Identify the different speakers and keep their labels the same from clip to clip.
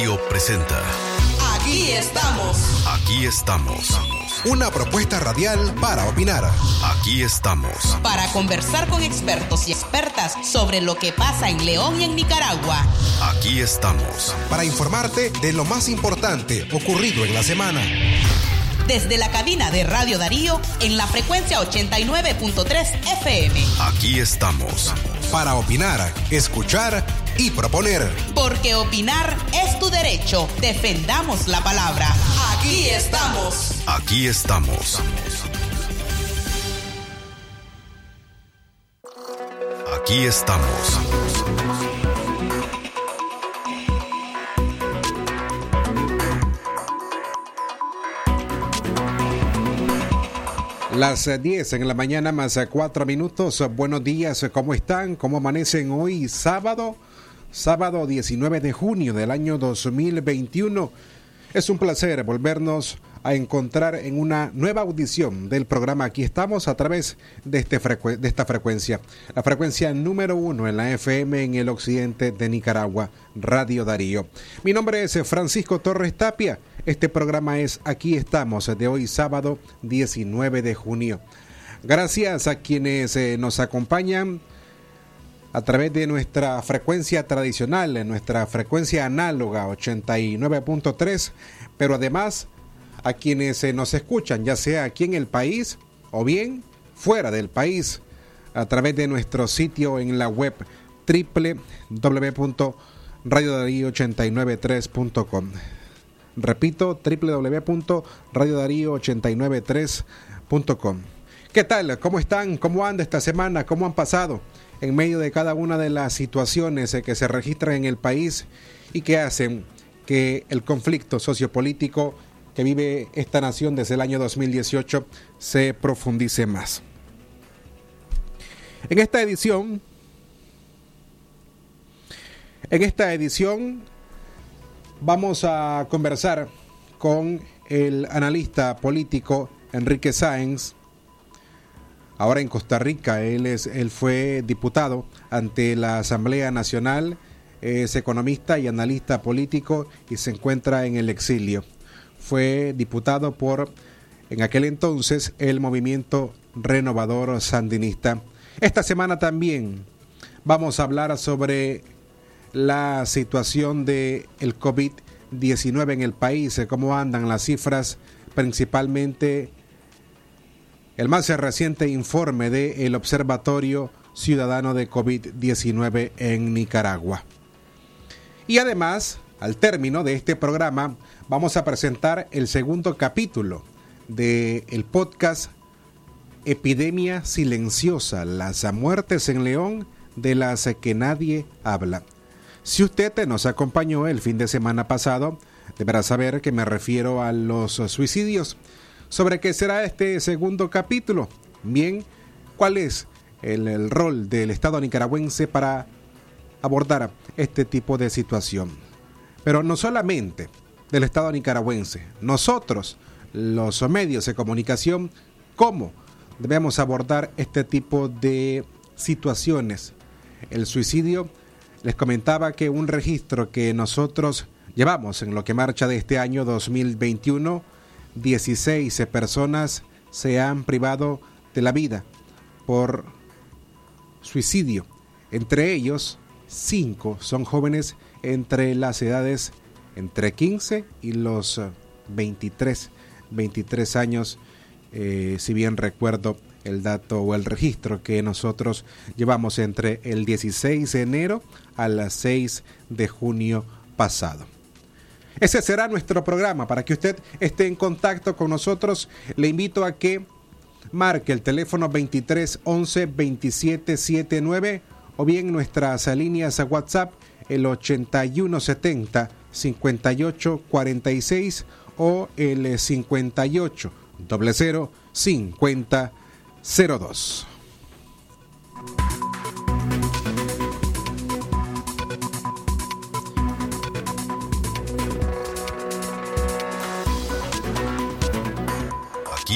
Speaker 1: Darío presenta.
Speaker 2: Aquí estamos.
Speaker 1: Aquí estamos.
Speaker 3: Una propuesta radial para opinar.
Speaker 1: Aquí estamos.
Speaker 2: Para conversar con expertos y expertas sobre lo que pasa en León y en Nicaragua.
Speaker 1: Aquí estamos.
Speaker 3: Para informarte de lo más importante ocurrido en la semana.
Speaker 2: Desde la cabina de Radio Darío en la frecuencia 89.3 FM.
Speaker 1: Aquí estamos.
Speaker 3: Para opinar, escuchar y proponer.
Speaker 2: Porque opinar es tu derecho. Defendamos la palabra. Aquí estamos.
Speaker 1: Aquí estamos. Aquí estamos.
Speaker 4: Las 10 en la mañana más 4 minutos. Buenos días, ¿cómo están? ¿Cómo amanecen hoy sábado? Sábado 19 de junio del año 2021. Es un placer volvernos a encontrar en una nueva audición del programa. Aquí estamos a través de, este de esta frecuencia, la frecuencia número uno en la FM en el occidente de Nicaragua, Radio Darío. Mi nombre es Francisco Torres Tapia. Este programa es Aquí estamos de hoy sábado 19 de junio. Gracias a quienes eh, nos acompañan a través de nuestra frecuencia tradicional, nuestra frecuencia análoga 89.3, pero además a quienes eh, nos escuchan, ya sea aquí en el país o bien fuera del país, a través de nuestro sitio en la web www.radiodarío893.com. Repito, www.radiodarío893.com. ¿Qué tal? ¿Cómo están? ¿Cómo anda esta semana? ¿Cómo han pasado? En medio de cada una de las situaciones eh, que se registran en el país y que hacen que el conflicto sociopolítico que vive esta nación desde el año 2018 se profundice más. En esta edición, en esta edición vamos a conversar con el analista político Enrique Sáenz. Ahora en Costa Rica, él, es, él fue diputado ante la Asamblea Nacional, es economista y analista político y se encuentra en el exilio fue diputado por, en aquel entonces, el movimiento renovador sandinista. Esta semana también vamos a hablar sobre la situación de el COVID-19 en el país, cómo andan las cifras, principalmente el más reciente informe del Observatorio Ciudadano de COVID-19 en Nicaragua. Y además, al término de este programa, vamos a presentar el segundo capítulo del el podcast Epidemia Silenciosa, las muertes en León de las que nadie habla. Si usted nos acompañó el fin de semana pasado, deberá saber que me refiero a los suicidios. ¿Sobre qué será este segundo capítulo? Bien, ¿cuál es el, rol del Estado nicaragüense para abordar este tipo de situación? Pero no solamente del Estado nicaragüense, nosotros, los medios de comunicación, ¿cómo debemos abordar este tipo de situaciones? El suicidio, les comentaba que un registro que nosotros llevamos en lo que marcha de este año 2021, 16 personas se han privado de la vida por suicidio. Entre ellos, 5 son jóvenes entre las edades entre 15 y los 23, eh, 23 años, eh, si bien recuerdo el dato o el registro que nosotros llevamos entre el 16 de enero a las 6 de junio pasado. Ese será nuestro programa. Para que usted esté en contacto con nosotros, le invito a que marque el teléfono 23 11 27 79 o bien nuestras líneas a WhatsApp el 8170 5846 o el 58 00 5002.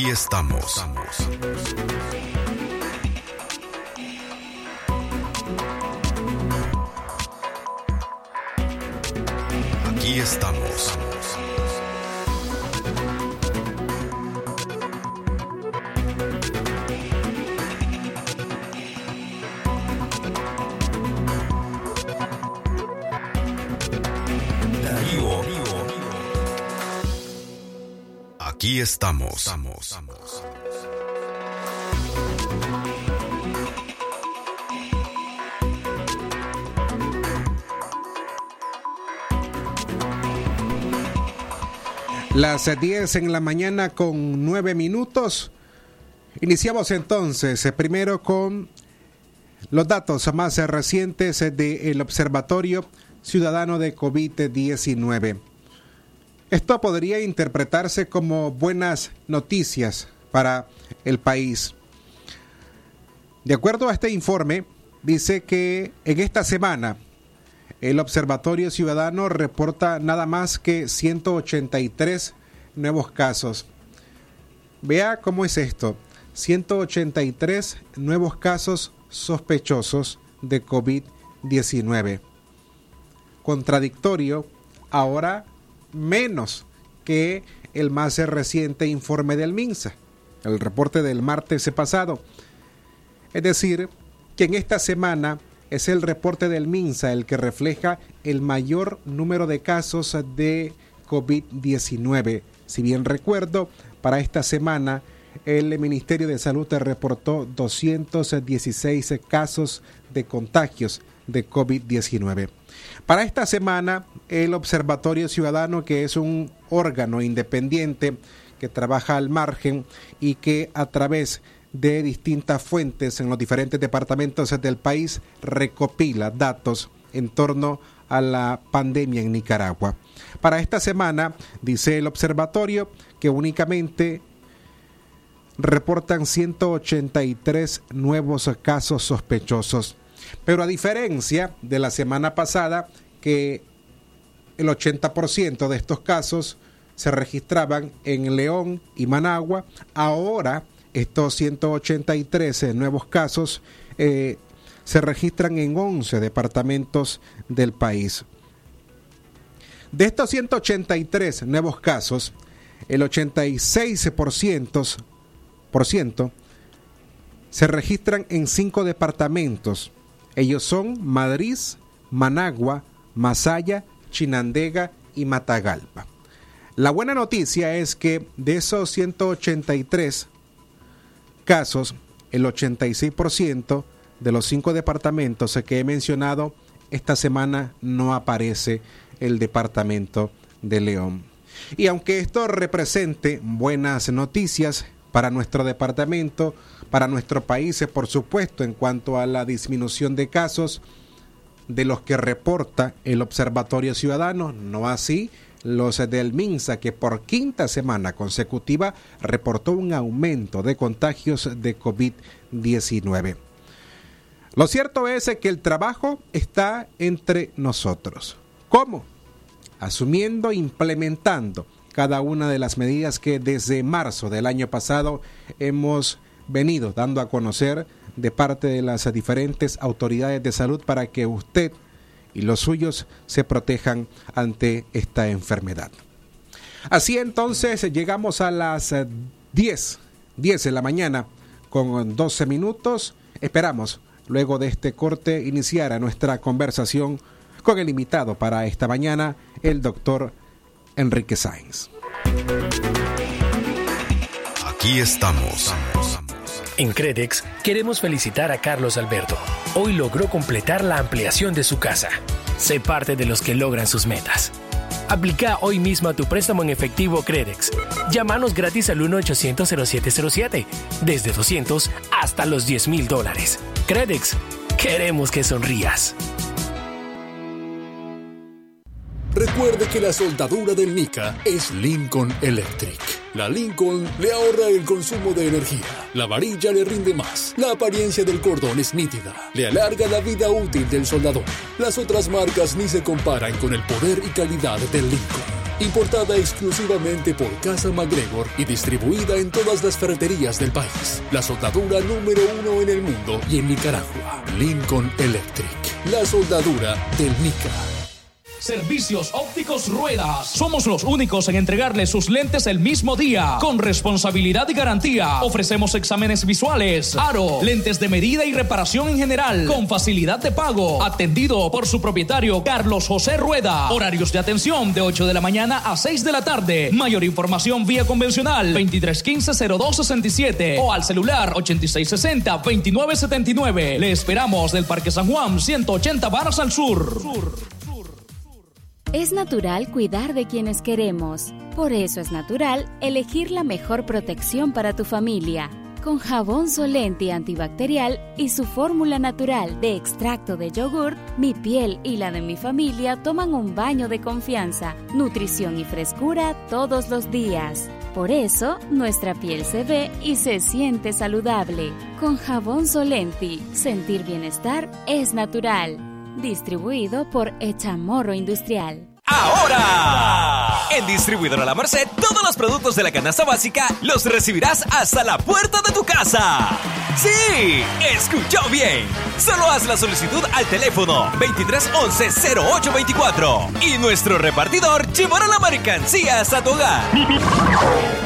Speaker 1: Aquí estamos. estamos. Aquí estamos.
Speaker 4: Las 10 en la mañana con 9 minutos. Iniciamos entonces eh, primero con los datos más recientes del Observatorio Ciudadano de COVID-19. Esto podría interpretarse como buenas noticias para el país. De acuerdo a este informe, dice que en esta semana el Observatorio Ciudadano reporta nada más que 183 nuevos casos. Vea cómo es esto. 183 nuevos casos sospechosos de COVID-19. Contradictorio, ahora menos que el más reciente informe del MINSA, el reporte del martes pasado. Es decir, que en esta semana es el reporte del MINSA el que refleja el mayor número de casos de COVID-19. Si bien recuerdo, para esta semana el Ministerio de Salud reportó 216 casos de contagios de COVID-19. Para esta semana, el Observatorio Ciudadano, que es un órgano independiente que trabaja al margen y que a través de distintas fuentes en los diferentes departamentos del país recopila datos en torno a la pandemia en Nicaragua. Para esta semana, dice el observatorio, que únicamente reportan 183 nuevos casos sospechosos. Pero a diferencia de la semana pasada, que el 80% de estos casos se registraban en León y Managua, ahora estos 183 nuevos casos eh, se registran en 11 departamentos del país. De estos 183 nuevos casos, el 86% por ciento, se registran en cinco departamentos. Ellos son Madrid, Managua, Masaya, Chinandega y Matagalpa. La buena noticia es que de esos 183 casos, el 86% de los cinco departamentos que he mencionado, esta semana no aparece el departamento de León. Y aunque esto represente buenas noticias para nuestro departamento, para nuestro país, por supuesto, en cuanto a la disminución de casos de los que reporta el Observatorio Ciudadano, no así los del MINSA, que por quinta semana consecutiva reportó un aumento de contagios de COVID-19. Lo cierto es que el trabajo está entre nosotros. ¿Cómo? Asumiendo, implementando cada una de las medidas que desde marzo del año pasado hemos venido dando a conocer de parte de las diferentes autoridades de salud para que usted y los suyos se protejan ante esta enfermedad. Así entonces llegamos a las 10, 10 de la mañana con 12 minutos. Esperamos luego de este corte iniciar a nuestra conversación con el invitado para esta mañana, el doctor Enrique Sáenz.
Speaker 1: Aquí estamos.
Speaker 5: En Credex queremos felicitar a Carlos Alberto. Hoy logró completar la ampliación de su casa. Sé parte de los que logran sus metas. Aplica hoy mismo a tu préstamo en efectivo Credex. Llámanos gratis al 1-800-0707, desde 200 hasta los 10 mil dólares. Credex, queremos que sonrías.
Speaker 6: Recuerde que la soldadura del Nica es Lincoln Electric. La Lincoln le ahorra el consumo de energía, la varilla le rinde más, la apariencia del cordón es nítida, le alarga la vida útil del soldador. Las otras marcas ni se comparan con el poder y calidad del Lincoln. Importada exclusivamente por Casa MacGregor y distribuida en todas las ferreterías del país. La soldadura número uno en el mundo y en Nicaragua. Lincoln Electric. La soldadura del Nica.
Speaker 7: Servicios ópticos ruedas. Somos los únicos en entregarle sus lentes el mismo día, con responsabilidad y garantía. Ofrecemos exámenes visuales, aro, lentes de medida y reparación en general, con facilidad de pago. Atendido por su propietario Carlos José Rueda. Horarios de atención de 8 de la mañana a 6 de la tarde. Mayor información vía convencional 2315-0267 o al celular 8660-2979. Le esperamos del Parque San Juan, 180 barras al sur.
Speaker 8: Es natural cuidar de quienes queremos. Por eso es natural elegir la mejor protección para tu familia. Con jabón Solenti antibacterial y su fórmula natural de extracto de yogur, mi piel y la de mi familia toman un baño de confianza, nutrición y frescura todos los días. Por eso, nuestra piel se ve y se siente saludable. Con jabón Solenti, sentir bienestar es natural. Distribuido por Echamorro Industrial.
Speaker 9: Ahora, en Distribuidora La Merced, todos los productos de la canasta básica los recibirás hasta la puerta de tu casa. Sí, escuchó bien. Solo haz la solicitud al teléfono 2311-0824 y nuestro repartidor llevará la mercancía hasta tu hogar.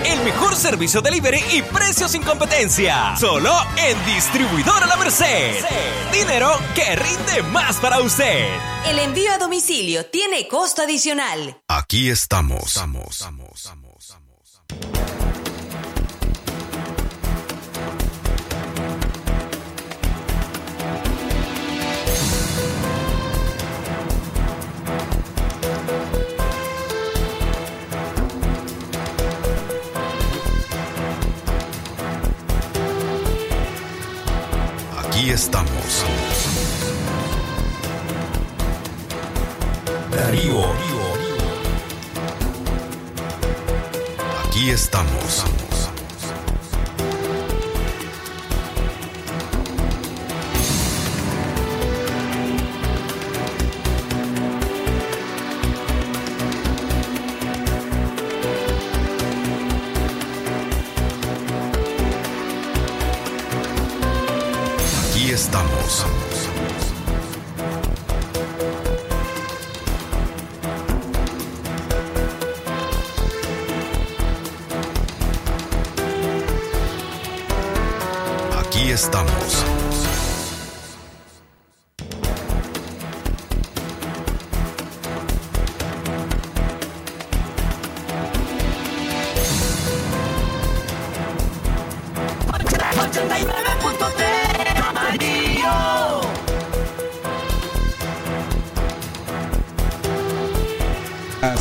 Speaker 9: El mejor servicio delivery y precios sin competencia. Solo en Distribuidora La Merced. Dinero que rinde más para usted.
Speaker 10: El envío a domicilio tiene costo adicional.
Speaker 1: Aquí estamos. Aquí estamos. Darío. Aquí estamos. Aquí estamos. Aquí estamos.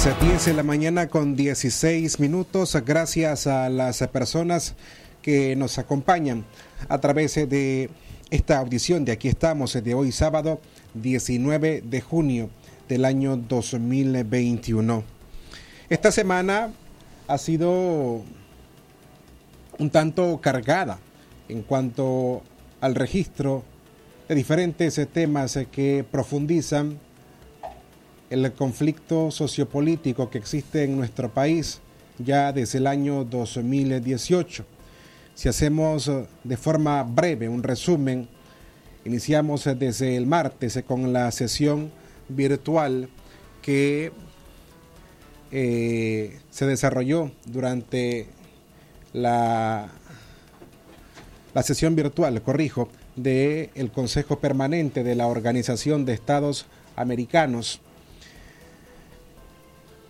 Speaker 4: Las 10 de la mañana con 16 minutos, gracias a las personas que nos acompañan a través de esta audición de Aquí estamos de hoy sábado 19 de junio del año 2021. Esta semana ha sido un tanto cargada en cuanto al registro de diferentes temas que profundizan el conflicto sociopolítico que existe en nuestro país ya desde el año 2018. Si hacemos de forma breve un resumen, iniciamos desde el martes con la sesión virtual que eh, se desarrolló durante la, la sesión virtual, corrijo, del el Consejo Permanente de la Organización de Estados Americanos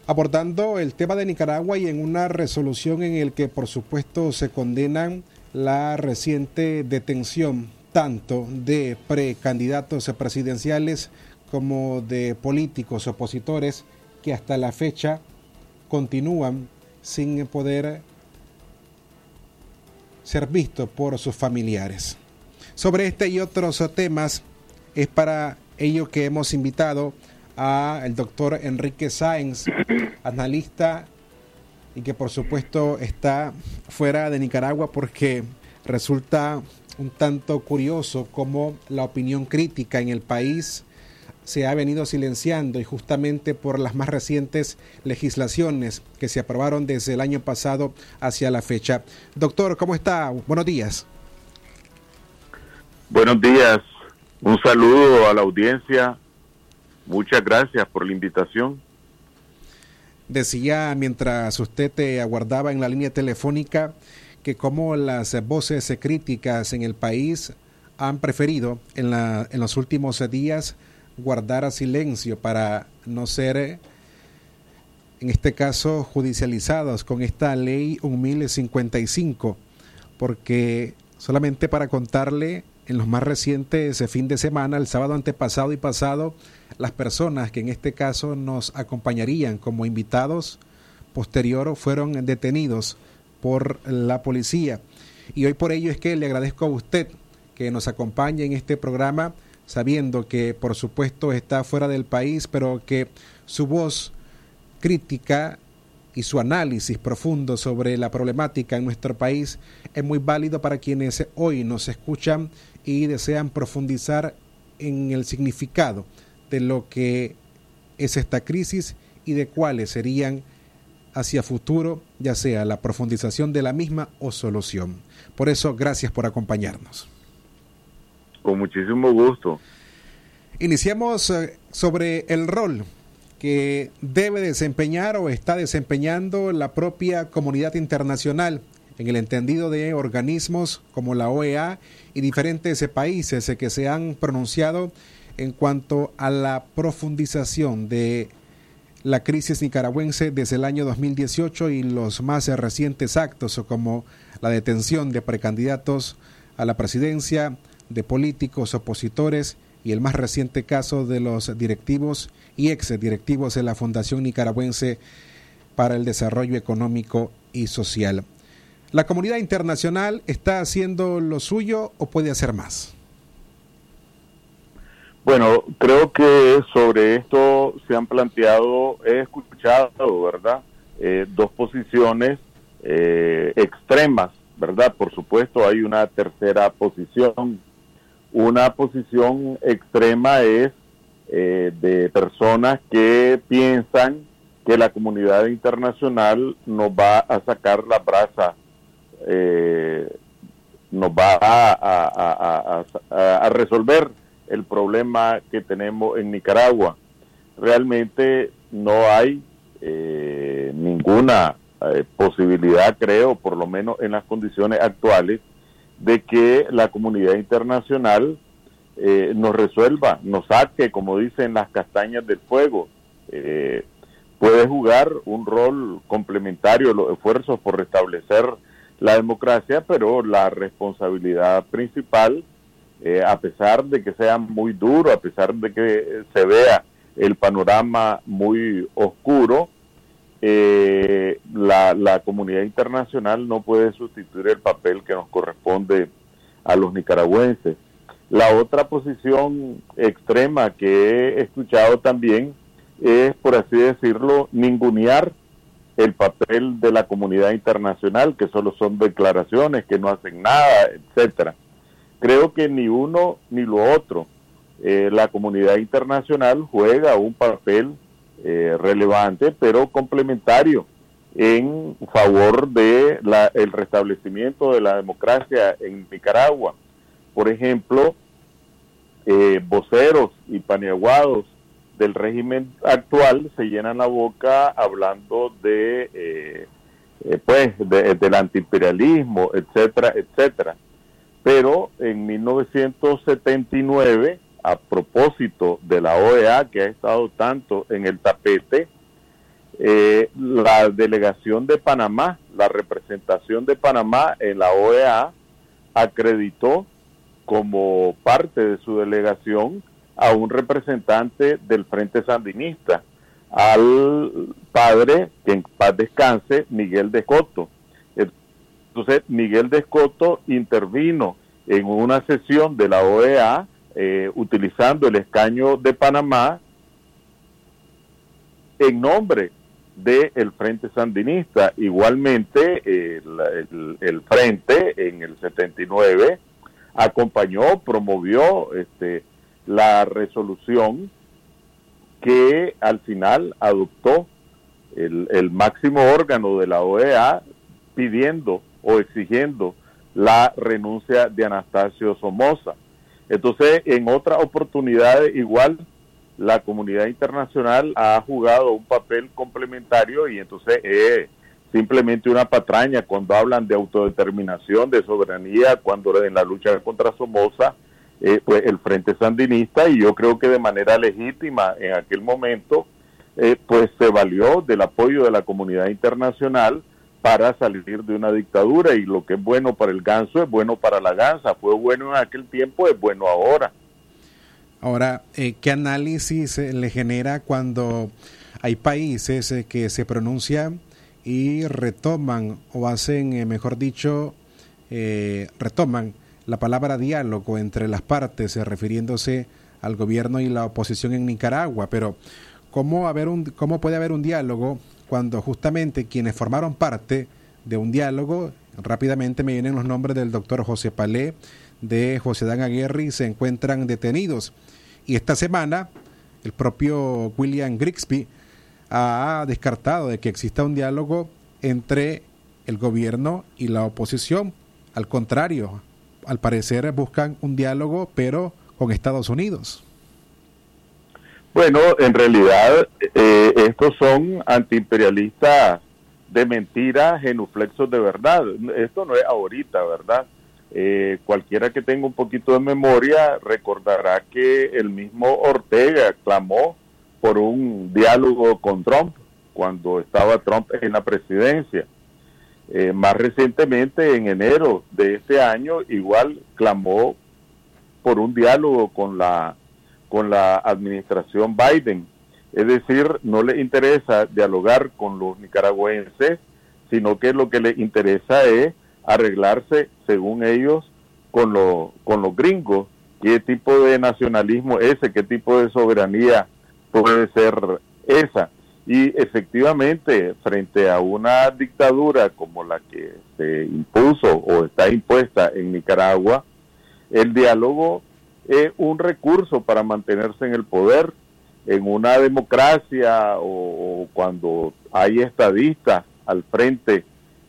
Speaker 4: abordando el tema de Nicaragua y en una resolución en el que por supuesto se condenan la reciente detención tanto de precandidatos presidenciales como de políticos opositores que hasta la fecha continúan sin poder ser vistos por sus familiares. Sobre este y otros temas es para ello que hemos invitado al doctor Enrique Sáenz, analista y que por supuesto está fuera de Nicaragua porque resulta un tanto curioso cómo la opinión crítica en el país se ha venido silenciando y justamente por las más recientes legislaciones que se aprobaron desde el año pasado hacia la fecha. Doctor, ¿cómo está? Buenos días.
Speaker 11: Buenos días. Un saludo a la audiencia Muchas gracias por la invitación.
Speaker 4: Decía mientras usted te aguardaba en la línea telefónica que como las voces críticas en el país han preferido en, la, en los últimos días guardar silencio para no ser, en este caso, judicializados con esta ley 1055, porque solamente para contarle, en los más recientes fin de semana, el sábado antepasado y pasado, las personas que en este caso nos acompañarían como invitados posterior fueron detenidos por la policía. Y hoy por ello es que le agradezco a usted que nos acompañe en este programa, sabiendo que por supuesto está fuera del país, pero que su voz crítica y su análisis profundo sobre la problemática en nuestro país es muy válido para quienes hoy nos escuchan y desean profundizar en el significado de lo que es esta crisis y de cuáles serían hacia futuro, ya sea la profundización de la misma o solución. Por eso, gracias por acompañarnos.
Speaker 11: Con muchísimo gusto.
Speaker 4: Iniciamos eh, sobre el rol que debe desempeñar o está desempeñando la propia comunidad internacional en el entendido de organismos como la OEA y diferentes países que se han pronunciado en cuanto a la profundización de la crisis nicaragüense desde el año 2018 y los más recientes actos como la detención de precandidatos a la presidencia, de políticos opositores y el más reciente caso de los directivos y ex directivos de la Fundación Nicaragüense para el Desarrollo Económico y Social. ¿La comunidad internacional está haciendo lo suyo o puede hacer más?
Speaker 11: Bueno, creo que sobre esto se han planteado, he escuchado, ¿verdad? Eh, dos posiciones eh, extremas, ¿verdad? Por supuesto, hay una tercera posición. Una posición extrema es eh, de personas que piensan que la comunidad internacional nos va a sacar la brasa, nos va a, resolver el problema que tenemos en Nicaragua. Realmente no hay eh, ninguna eh, posibilidad, creo, por lo menos en las condiciones actuales, de que la comunidad internacional eh, nos resuelva, nos saque, como dicen, las castañas del fuego. puede jugar un rol complementario los esfuerzos por restablecer la democracia, pero la responsabilidad principal eh, a pesar de que sea muy duro, a pesar de que se vea el panorama muy oscuro, eh, la, la, comunidad internacional no puede sustituir el papel que nos corresponde a los nicaragüenses. La otra posición extrema que he escuchado también es, por así decirlo, ningunear el papel de la comunidad internacional, que solo son declaraciones, que no hacen nada, etcétera. Creo que ni uno ni lo otro. Eh, la comunidad internacional juega un papel eh, relevante, pero complementario en favor de el restablecimiento de la democracia en Nicaragua. Por ejemplo, eh, voceros y paneaguados del régimen actual se llenan la boca hablando de pues del antiimperialismo, etcétera, etcétera. Pero en 1979, a propósito de la OEA, que ha estado tanto en el tapete, eh, la delegación de Panamá, la representación de Panamá en la OEA, acreditó como parte de su delegación a un representante del Frente Sandinista, al padre, que en paz descanse, Miguel de. Entonces, Miguel Descoto intervino en una sesión de la OEA eh, utilizando el escaño de Panamá en nombre del Frente Sandinista. Igualmente, el, Frente en el 79 acompañó, promovió este, la resolución que al final adoptó el, el máximo órgano de la OEA pidiendo o exigiendo la renuncia de Anastasio Somoza. Entonces, en otra oportunidad igual la comunidad internacional ha jugado un papel complementario y entonces es simplemente una patraña cuando hablan de autodeterminación, de soberanía, cuando en la lucha contra Somoza, eh, pues el Frente Sandinista, y yo creo que de manera legítima en aquel momento, eh, pues se valió del apoyo de la comunidad internacional para salir de una dictadura y lo que es bueno para el ganso es bueno para la gansa, fue bueno en aquel tiempo, es bueno ahora.
Speaker 4: Ahora, eh, ¿qué análisis le genera cuando hay países que se pronuncian y retoman o hacen, mejor dicho, retoman la palabra diálogo entre las partes, refiriéndose al gobierno y la oposición en Nicaragua, pero ¿cómo, haber un, ¿cómo puede haber un diálogo cuando justamente quienes formaron parte de un diálogo, rápidamente me vienen los nombres del doctor José Palé, de José Dan Aguirre, se encuentran detenidos? Y esta semana el propio William Grigsby ha descartado de que exista un diálogo entre el gobierno y la oposición. Al contrario, al parecer buscan un diálogo, pero con Estados Unidos.
Speaker 11: Bueno, en realidad eh, estos son antiimperialistas de mentira, genuflexos de verdad. Esto no es ahorita, ¿verdad? Eh, cualquiera que tenga un poquito de memoria recordará que el mismo Ortega clamó por un diálogo con Trump cuando estaba Trump en la presidencia. Eh, más recientemente, en enero de este año, igual clamó por un diálogo con la, con la administración Biden. Es decir, no le interesa dialogar con los nicaragüenses, sino que lo que le interesa es arreglarse, según ellos, con, lo, con los gringos. ¿Qué tipo de nacionalismo ese? ¿Qué tipo de soberanía puede ser esa? Y efectivamente, frente a una dictadura como la que se impuso o está impuesta en Nicaragua, el diálogo es un recurso para mantenerse en el poder. En una democracia o, cuando hay estadistas al frente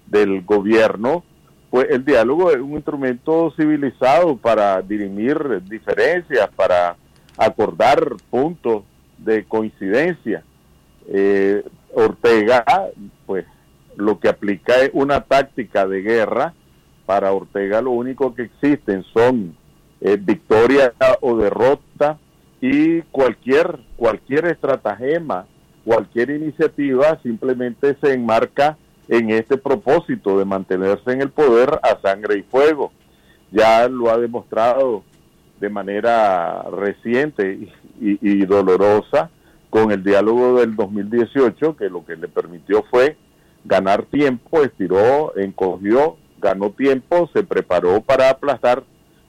Speaker 11: del gobierno, pues el diálogo es un instrumento civilizado para dirimir diferencias, para acordar puntos de coincidencia eh, Ortega, pues lo que aplica es una táctica de guerra. Para Ortega lo único que existen son eh, victoria o derrota y cualquier, cualquier estratagema, cualquier iniciativa simplemente se enmarca en este propósito de mantenerse en el poder a sangre y fuego. Ya lo ha demostrado de manera reciente y dolorosa con el diálogo del 2018, que lo que le permitió fue ganar tiempo, estiró, encogió, ganó tiempo, se preparó para aplastar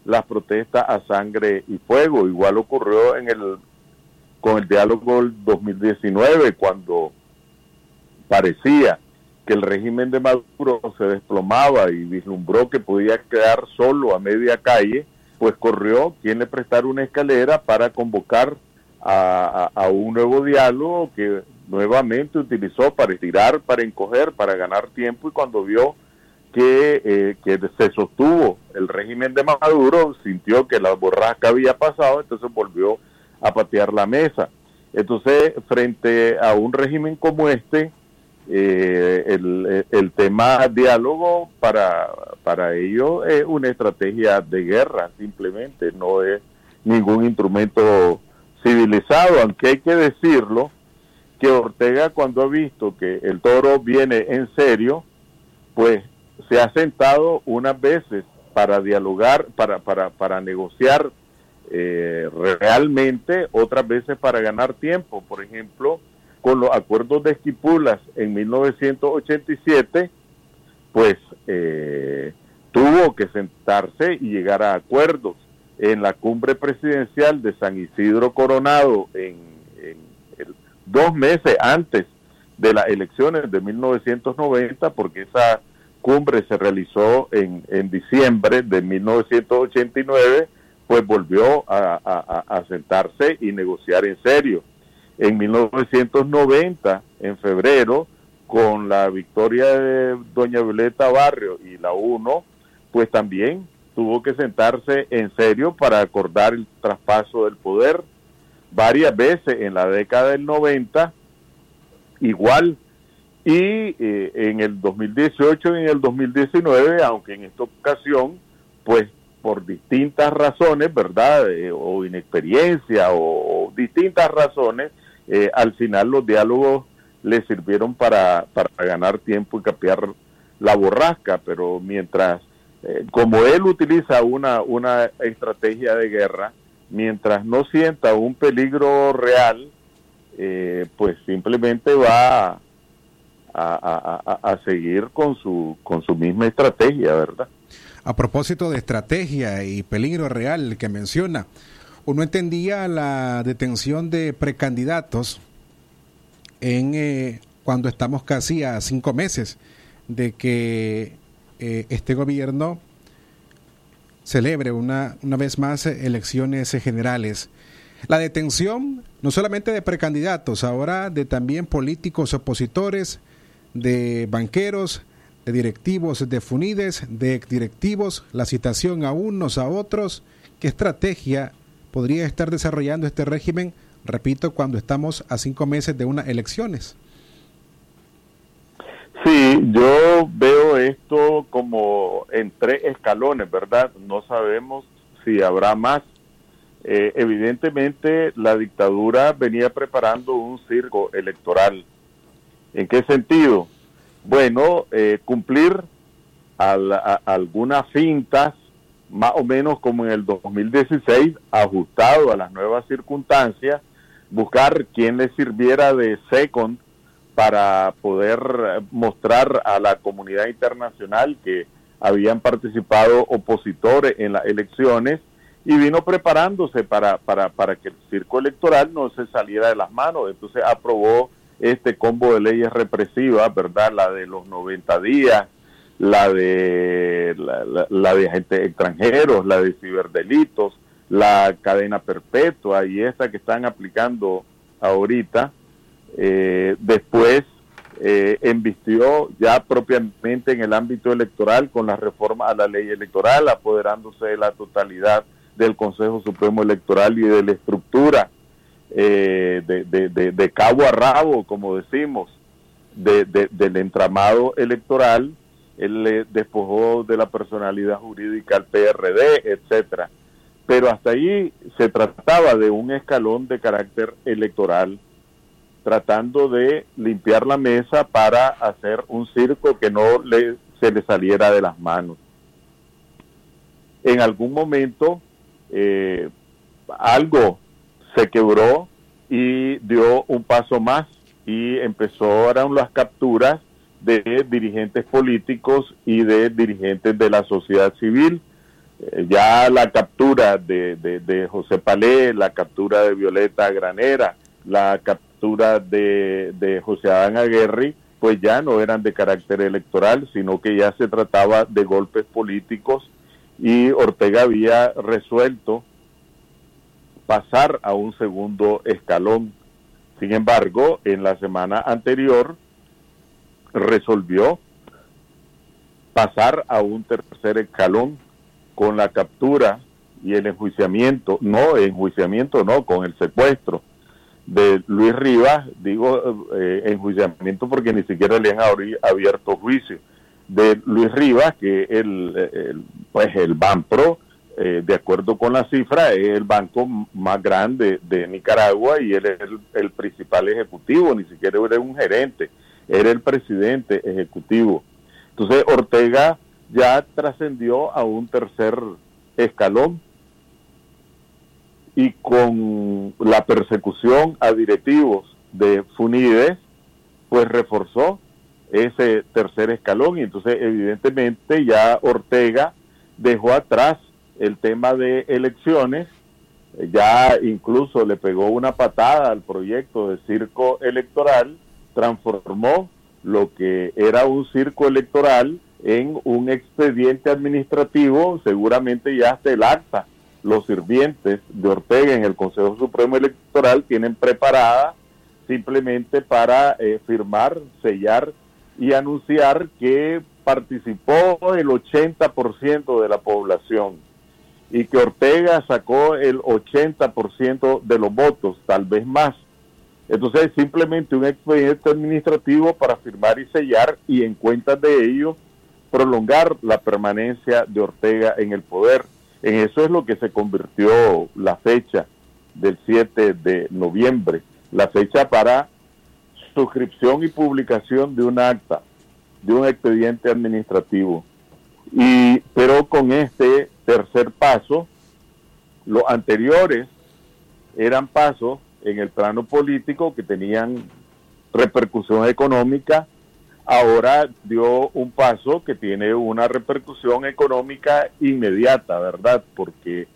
Speaker 11: las protestas a sangre y fuego. Igual ocurrió en el con el diálogo del 2019 cuando parecía que el régimen de Maduro se desplomaba y vislumbró que podía quedar solo a media calle, pues corrió quien le una escalera para convocar a, un nuevo diálogo que nuevamente utilizó para estirar, para encoger, para ganar tiempo y cuando vio que, eh, que se sostuvo el régimen de Maduro, sintió que la borrasca había pasado, entonces volvió a patear la mesa. Entonces, frente a un régimen como este, eh, el, el, tema diálogo para, para ellos es una estrategia de guerra, simplemente, no es ningún instrumento civilizado, aunque hay que decirlo, que Ortega cuando ha visto que el toro viene en serio, pues se ha sentado unas veces para dialogar, para, para, para negociar eh, realmente, otras veces para ganar tiempo. Por ejemplo, con los acuerdos de Esquipulas en 1987, pues eh, tuvo que sentarse y llegar a acuerdos en la cumbre presidencial de San Isidro Coronado en, dos meses antes de las elecciones de 1990, porque esa cumbre se realizó en, en diciembre de 1989, pues volvió a, a, sentarse y negociar en serio. En 1990, en febrero, con la victoria de doña Violeta Barrio y la UNO, pues también tuvo que sentarse en serio para acordar el traspaso del poder. varias veces en la década del 90, igual, y eh, en el 2018 y en el 2019, aunque en esta ocasión, pues por distintas razones, ¿verdad? Eh, o inexperiencia o, distintas razones, eh, al final los diálogos le sirvieron para, para ganar tiempo y capear la borrasca, pero mientras, como él utiliza una, una estrategia de guerra, mientras no sienta un peligro real, eh, pues simplemente va a, a, seguir con su, con su misma estrategia, ¿verdad?
Speaker 4: A propósito de estrategia y peligro real que menciona, uno entendía la detención de precandidatos en eh, cuando estamos casi a cinco meses de que eh, este gobierno celebre una, una vez más elecciones generales. La detención no solamente de precandidatos, ahora de también políticos opositores, de banqueros, de directivos de FUNIDES, de exdirectivos, la citación a unos a otros. ¿Qué estrategia podría estar desarrollando este régimen, repito, cuando estamos a cinco meses de unas elecciones?
Speaker 11: Sí, yo veo esto como en tres escalones, ¿verdad? No sabemos si habrá más. Eh, evidentemente, la dictadura venía preparando un circo electoral. ¿En qué sentido? Bueno, eh, cumplir algunas fintas, más o menos como en el 2016, ajustado a las nuevas circunstancias, buscar quien le sirviera de second para poder mostrar a la comunidad internacional que habían participado opositores en las elecciones y vino preparándose para, para, para que el circo electoral no se saliera de las manos. Entonces aprobó este combo de leyes represivas, ¿verdad? La de los 90 días, la de la, de agentes extranjeros, la de ciberdelitos, la cadena perpetua y esta que están aplicando ahorita eh, después eh, embistió ya propiamente en el ámbito electoral con la reforma a la ley electoral, apoderándose de la totalidad del Consejo Supremo Electoral y de la estructura eh, de, cabo a rabo, como decimos, del entramado electoral. Él le despojó de la personalidad jurídica al PRD, etcétera. Pero hasta ahí se trataba de un escalón de carácter electoral tratando de limpiar la mesa para hacer un circo que no le, se le saliera de las manos. En algún momento eh, algo se quebró y dio un paso más y empezaron las capturas de dirigentes políticos y de dirigentes de la sociedad civil. Eh, ya la captura de, de, de José Palé, la captura de Violeta Granera, la captura de, José Adán Aguirre, pues ya no eran de carácter electoral, sino que ya se trataba de golpes políticos y Ortega había resuelto pasar a un segundo escalón. Sin embargo, en la semana anterior resolvió pasar a un tercer escalón con la captura y el enjuiciamiento, no enjuiciamiento, no, con el secuestro de Luis Rivas, digo eh, enjuiciamiento porque ni siquiera le han abierto juicio, de Luis Rivas, que el, el pues el Banpro, eh, de acuerdo con la cifra, es el banco más grande de Nicaragua y él es el, principal ejecutivo, ni siquiera era un gerente, era el presidente ejecutivo. Entonces Ortega ya trascendió a un tercer escalón y con la persecución a directivos de FUNIDES, pues reforzó ese tercer escalón y entonces evidentemente ya Ortega dejó atrás el tema de elecciones, ya incluso le pegó una patada al proyecto de circo electoral, transformó lo que era un circo electoral en un expediente administrativo, seguramente ya hasta el acta los sirvientes de Ortega en el Consejo Supremo Electoral tienen preparada simplemente para eh, firmar, sellar y anunciar que participó el 80% de la población. y que Ortega sacó el 80% de los votos, tal vez más. Entonces, simplemente un expediente administrativo para firmar y sellar y en cuenta de ello prolongar la permanencia de Ortega en el poder. En eso es lo que se convirtió la fecha del 7 de noviembre, la fecha para suscripción y publicación de un acta, de un expediente administrativo. Y, pero con este tercer paso, los anteriores eran pasos en el plano político que tenían repercusión económica, ahora dio un paso que tiene una repercusión económica inmediata, ¿verdad? Porque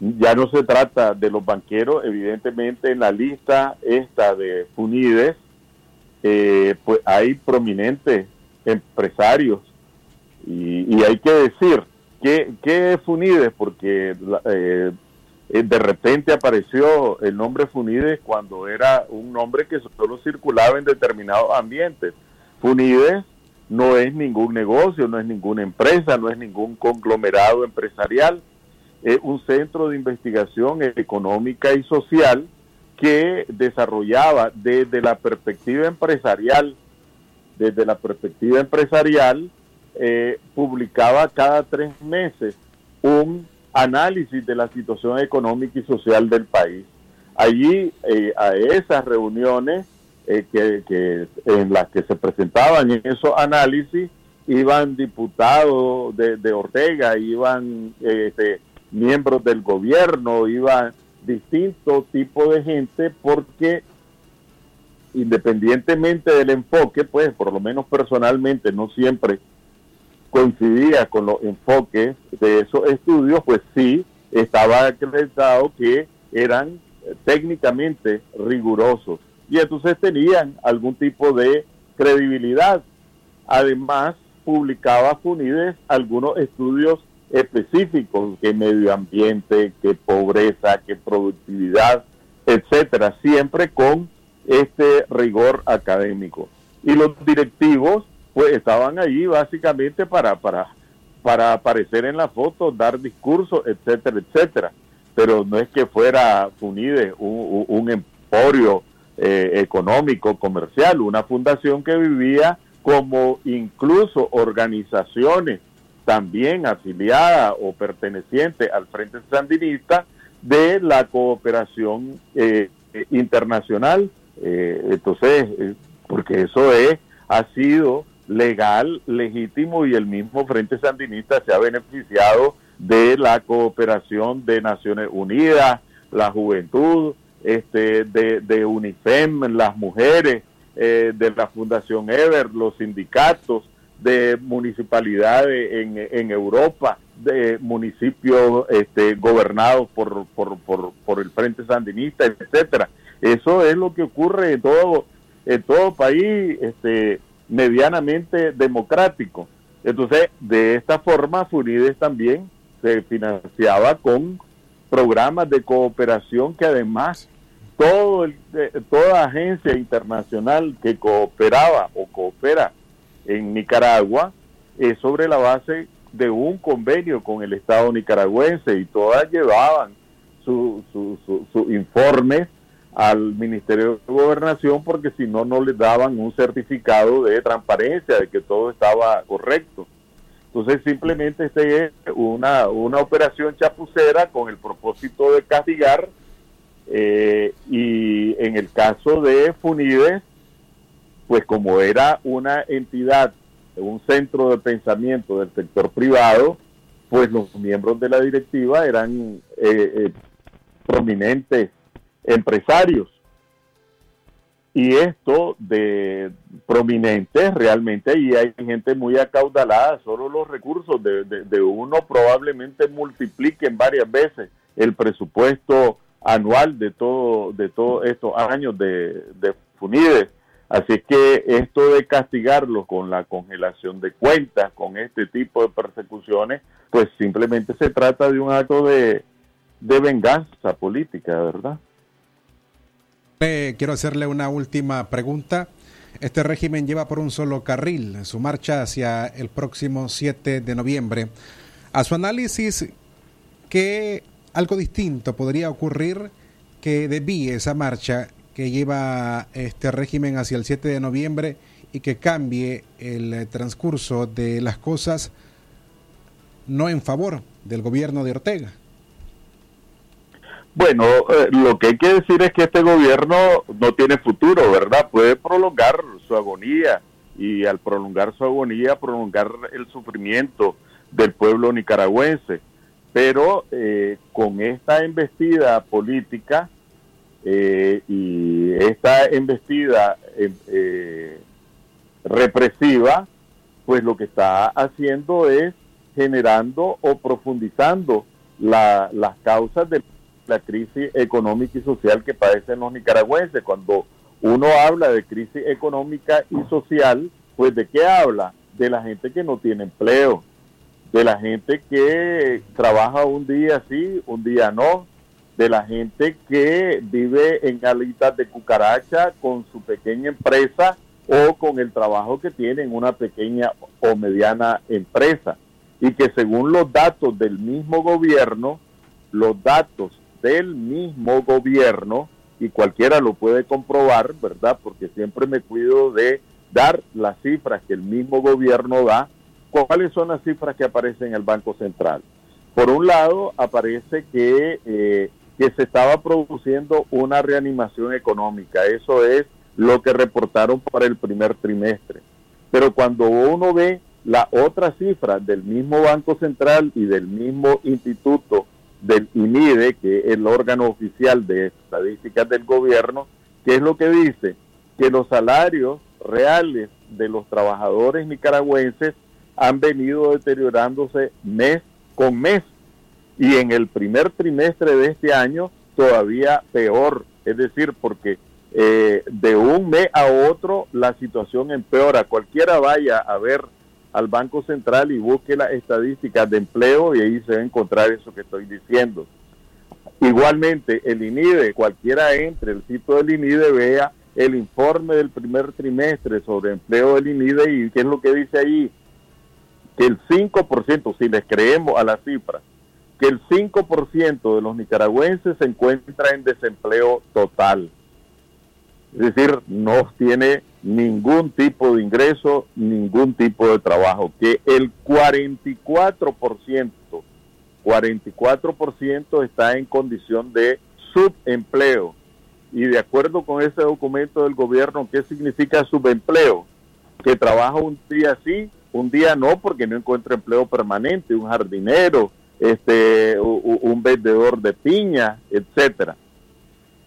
Speaker 11: ya no se trata de los banqueros, evidentemente en la lista esta de Funides, eh, pues hay prominentes empresarios y, hay que decir que, que es Funides porque eh, de repente apareció el nombre Funides cuando era un nombre que solo circulaba en determinados ambientes. Funides no es ningún negocio, no es ninguna empresa, no es ningún conglomerado empresarial, es un centro de investigación económica y social que desarrollaba desde la perspectiva empresarial, desde la perspectiva empresarial, eh, publicaba cada tres meses un análisis de la situación económica y social del país. Allí, eh, a esas reuniones eh, que, en las que se presentaban en esos análisis, iban diputados de, Ortega, iban este, miembros del gobierno, iban distintos tipos de gente, porque independientemente del enfoque, pues por lo menos personalmente no siempre coincidía con los enfoques de esos estudios, pues sí estaba acreditado que eran técnicamente rigurosos y entonces tenían algún tipo de credibilidad. Además, publicaba Funides algunos estudios específicos que medio ambiente, que pobreza, que productividad, etcétera, siempre con este rigor académico. Y los directivos pues estaban allí básicamente para para para aparecer en la foto, dar discursos, etcétera, etcétera. Pero no es que fuera Funide un, un emporio eh, económico, comercial, una fundación que vivía como incluso organizaciones también afiliada o perteneciente al Frente Sandinista de la cooperación eh, internacional. Eh, entonces, eh, porque eso es, ha sido legal, legítimo y el mismo Frente Sandinista se ha beneficiado de la cooperación de Naciones Unidas, la juventud, este, de, de UNIFEM, las mujeres, de la Fundación Ever, los sindicatos, de municipalidades en, en Europa, de municipios este, gobernados por, por, por, por, el Frente Sandinista, etcétera. Eso es lo que ocurre en todo, en todo país este, medianamente democrático. Entonces, de esta forma, Funides también se financiaba con programas de cooperación que además todo el, toda agencia internacional que cooperaba o coopera en Nicaragua es sobre la base de un convenio con el Estado nicaragüense y todas llevaban su, su, su, informe al Ministerio de Gobernación porque si no, no les daban un certificado de transparencia, de que todo estaba correcto. Entonces simplemente este es una, una operación chapucera con el propósito de castigar eh, y en el caso de Funides pues como era una entidad, un centro de pensamiento del sector privado, pues los miembros de la directiva eran eh, eh, prominentes empresarios. Y esto de prominentes, realmente ahí hay gente muy acaudalada, solo los recursos de, de, uno probablemente multipliquen varias veces el presupuesto anual de todo de todos estos años de, de Funides. Así que esto de castigarlo con la congelación de cuentas, con este tipo de persecuciones, pues simplemente se trata de un acto de, venganza política, ¿verdad?
Speaker 4: quiero hacerle una última pregunta. Este régimen lleva por un solo carril su marcha hacia el próximo 7 de noviembre. A su análisis, que algo distinto podría ocurrir que desvíe esa marcha que lleva este régimen hacia el 7 de noviembre y que cambie el eh, transcurso de las cosas no en favor del gobierno de Ortega.
Speaker 11: Bueno, eh, lo que hay que decir es que este gobierno no tiene futuro, ¿verdad? Puede prolongar su agonía y al prolongar su agonía, prolongar el sufrimiento del pueblo nicaragüense. Pero eh, con esta embestida política eh, y esta embestida represiva, pues lo que está haciendo es generando o profundizando las causas del la crisis económica y social que padecen los nicaragüenses. Cuando uno habla de crisis económica y social, pues ¿de qué habla? De la gente que no tiene empleo, de la gente que trabaja un día sí, un día no, de la gente que vive en alitas de cucaracha con su pequeña empresa o con el trabajo que tiene en una pequeña o mediana empresa. Y que según los datos del mismo gobierno, los datos del mismo gobierno, y cualquiera lo puede comprobar, ¿verdad? Porque siempre me cuido de dar las cifras que el mismo gobierno da. ¿Cuáles son las cifras que aparecen en el Banco Central? Por un lado, aparece que, eh, que se estaba produciendo una reanimación económica. Eso es lo que reportaron para el primer trimestre. Pero cuando uno ve la otra cifra del mismo Banco Central y del mismo Instituto del INIDE, que es el órgano oficial de estadísticas del gobierno, que es lo que dice que los salarios reales de los trabajadores nicaragüenses han venido deteriorándose mes con mes y en el primer trimestre de este año todavía peor, es decir, porque eh, de un mes a otro la situación empeora. Cualquiera vaya a ver al Banco Central y busque las estadísticas de empleo y ahí se va a encontrar eso que estoy diciendo. Igualmente, el INIDE, cualquiera entre el sitio del INIDE, vea el informe del primer trimestre sobre empleo del INIDE y qué es lo que dice ahí, que el 5%, si les creemos a la cifra, que el 5% de los nicaragüenses se encuentra en desempleo total. Es decir, no tiene ningún tipo de ingreso, ningún tipo de trabajo, que el 44%, 44% está en condición de subempleo. Y de acuerdo con ese documento del gobierno, ¿qué significa subempleo? Que trabaja un día sí, un día no, porque no encuentra empleo permanente, un jardinero, este, un vendedor de piña, etcétera.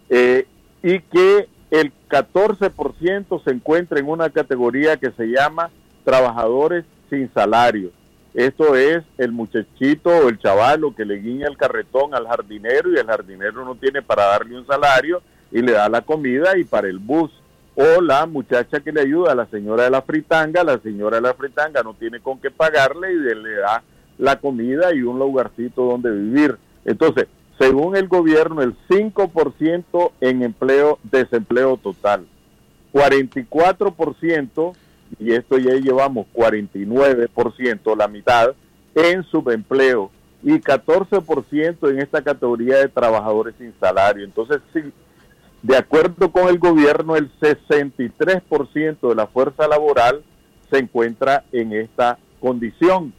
Speaker 11: Eh, y que el 14% se encuentra en una categoría que se llama trabajadores sin salario. Esto es el muchachito o el chavalo que le guiña el carretón al jardinero y el jardinero no tiene para darle un salario y le da la comida y para el bus. O la muchacha que le ayuda a la señora de la fritanga, la señora de la fritanga no tiene con qué pagarle y le da la comida y un lugarcito donde vivir. Entonces, según el gobierno, el 5% en empleo, desempleo total. 44%, y esto ya llevamos 49%, la mitad, en subempleo y 14% en esta categoría de trabajadores sin salario. Entonces, sí, de acuerdo con el gobierno, el 63% de la fuerza laboral se encuentra en esta condición.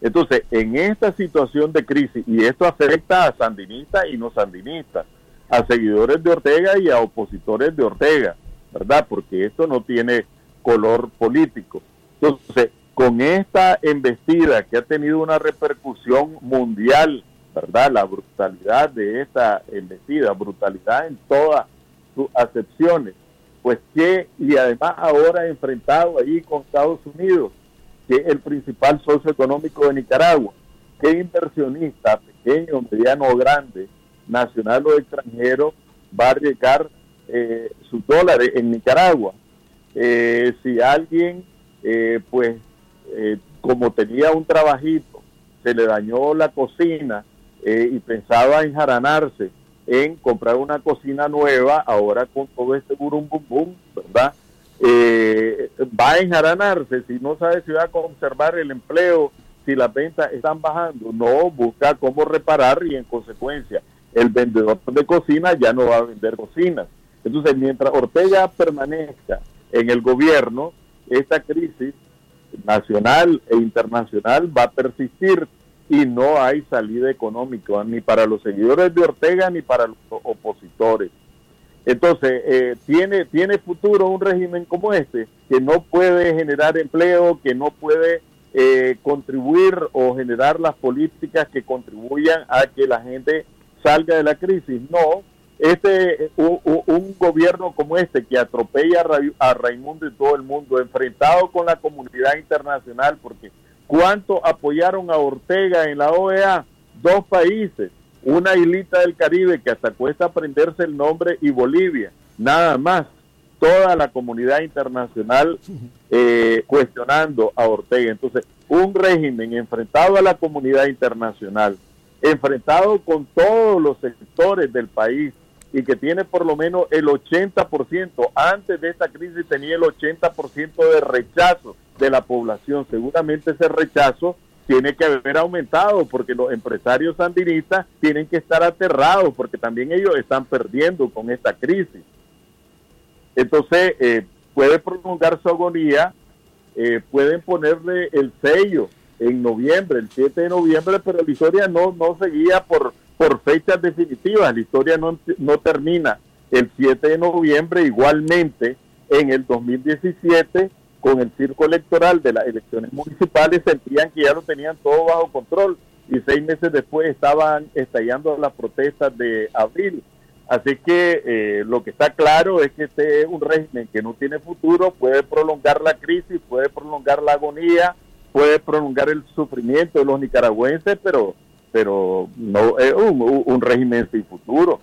Speaker 11: Entonces, en esta situación de crisis, y esto afecta a sandinistas y no sandinistas, a seguidores de Ortega y a opositores de Ortega, ¿verdad? Porque esto no tiene color político. Entonces, con esta embestida que ha tenido una repercusión mundial, ¿verdad? La brutalidad de esta embestida, brutalidad en todas sus acepciones, pues que, y además ahora enfrentado ahí con Estados Unidos, que es el principal socio económico de Nicaragua. ¿Qué inversionista, pequeño, mediano o grande, nacional o extranjero, va a arriesgar eh, sus dólares en Nicaragua? Eh, si alguien, eh, pues, como tenía un trabajito, se le dañó la cocina y pensaba enjaranarse en comprar una cocina nueva, ahora con todo este burum bum bum, ¿verdad? eh, va a enjaranarse, si no sabe si va a conservar el empleo, si las ventas están bajando. No, busca cómo reparar y en consecuencia el vendedor de cocina ya no va a vender cocinas. Entonces, mientras Ortega permanezca en el gobierno, esta crisis nacional e internacional va a persistir y no hay salida económica ni para los seguidores de Ortega ni para los opositores. Entonces, eh, tiene, tiene futuro un régimen como este, que no puede generar empleo, que no puede eh, contribuir o generar las políticas que contribuyan a que la gente salga de la crisis. No, este un, un gobierno como este que atropella a, Raimundo y todo el mundo, enfrentado con la comunidad internacional, porque ¿cuánto apoyaron a Ortega en la OEA? Dos países una islita del Caribe que hasta cuesta aprenderse el nombre y Bolivia, nada más. Toda la comunidad internacional eh, cuestionando a Ortega. Entonces, un régimen enfrentado a la comunidad internacional, enfrentado con todos los sectores del país y que tiene por lo menos el 80%, antes de esta crisis tenía el 80% de rechazo de la población. Seguramente ese rechazo tiene que haber aumentado porque los empresarios sandinistas tienen que estar aterrados porque también ellos están perdiendo con esta crisis. Entonces, eh, puede prolongar su agonía, eh, pueden ponerle el sello en noviembre, el 7 de noviembre, pero la historia no, no seguía por, por fechas definitivas, la historia no, no termina el 7 de noviembre, igualmente en el 2017 con el circo electoral de las elecciones municipales sentían que ya lo tenían todo bajo control y seis meses después estaban estallando las protestas de abril. Así que eh, lo que está claro es que este es un régimen que no tiene futuro, puede prolongar la crisis, puede prolongar la agonía, puede prolongar el sufrimiento de los nicaragüenses, pero, pero no es un, un régimen sin futuro.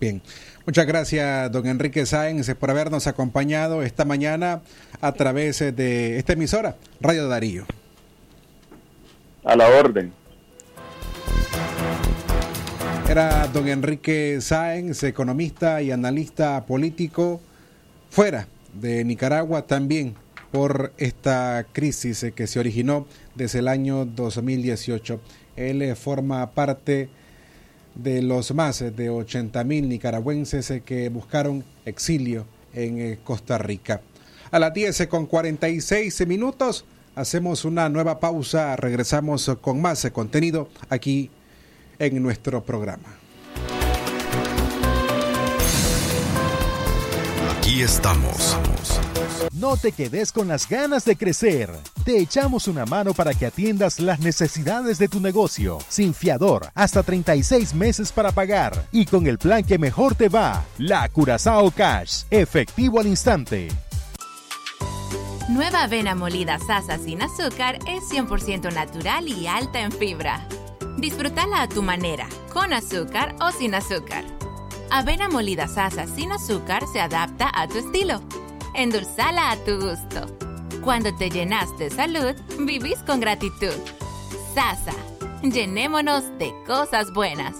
Speaker 4: Bien. Muchas gracias, don Enrique Sáenz, por habernos acompañado esta mañana a través de esta emisora, Radio Darío.
Speaker 11: A la orden.
Speaker 4: Era don Enrique Sáenz, economista y analista político, fuera de Nicaragua también por esta crisis que se originó desde el año 2018. Él forma parte de los más de 80 mil nicaragüenses que buscaron exilio en eh, Costa Rica. A las 10 con 46 minutos hacemos una nueva pausa, regresamos con más contenido aquí en nuestro programa.
Speaker 1: Aquí estamos.
Speaker 12: No te quedes con las ganas de crecer. Te echamos una mano para que atiendas las necesidades de tu negocio, sin fiador, hasta 36 meses para pagar y con el plan que mejor te va, la Curazao Cash, efectivo al instante.
Speaker 13: Nueva avena molida Sasa sin azúcar es 100% natural y alta en fibra. Disfrútala a tu manera, con azúcar o sin azúcar. Avena molida Sasa sin azúcar se adapta a tu estilo endulzala a tu gusto. Cuando te llenas de salud, vivís con gratitud. Sasa, llenémonos de cosas buenas.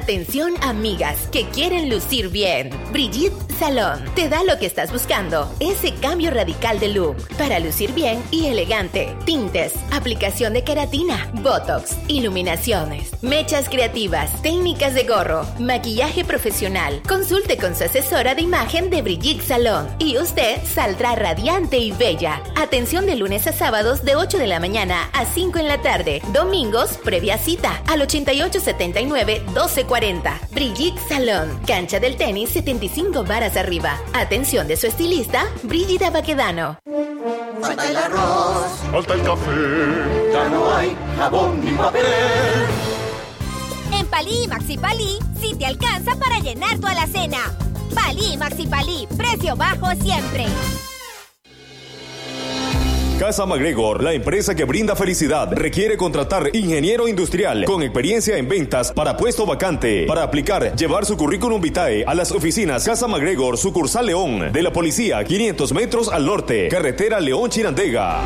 Speaker 14: Atención amigas que quieren lucir bien. Brigitte Salón te da lo que estás buscando, ese cambio radical de look para lucir bien y elegante. Tintes, aplicación de queratina, botox, iluminaciones, mechas creativas, técnicas de gorro, maquillaje profesional. Consulte con su asesora de imagen de Brigitte Salón y usted saldrá radiante y bella. Atención de lunes a sábados de 8 de la mañana a 5 en la tarde. Domingos previa cita al 8879 12 40. Brigitte Salón. Cancha del tenis 75 varas arriba. Atención de su estilista, Brigida Baquedano.
Speaker 15: Falta el arroz. Falta el café. Ya no hay jabón ni papel.
Speaker 16: En Palí y Maxi Palí, sí te alcanza para llenar tu alacena. Palí Maxi Palí, precio bajo siempre.
Speaker 17: Casa MacGregor, la empresa que brinda felicidad, requiere contratar ingeniero industrial con experiencia en ventas para puesto vacante. Para aplicar, llevar su currículum vitae a las oficinas Casa MacGregor, sucursal León, de la policía, 500 metros al norte, carretera León Chirandega.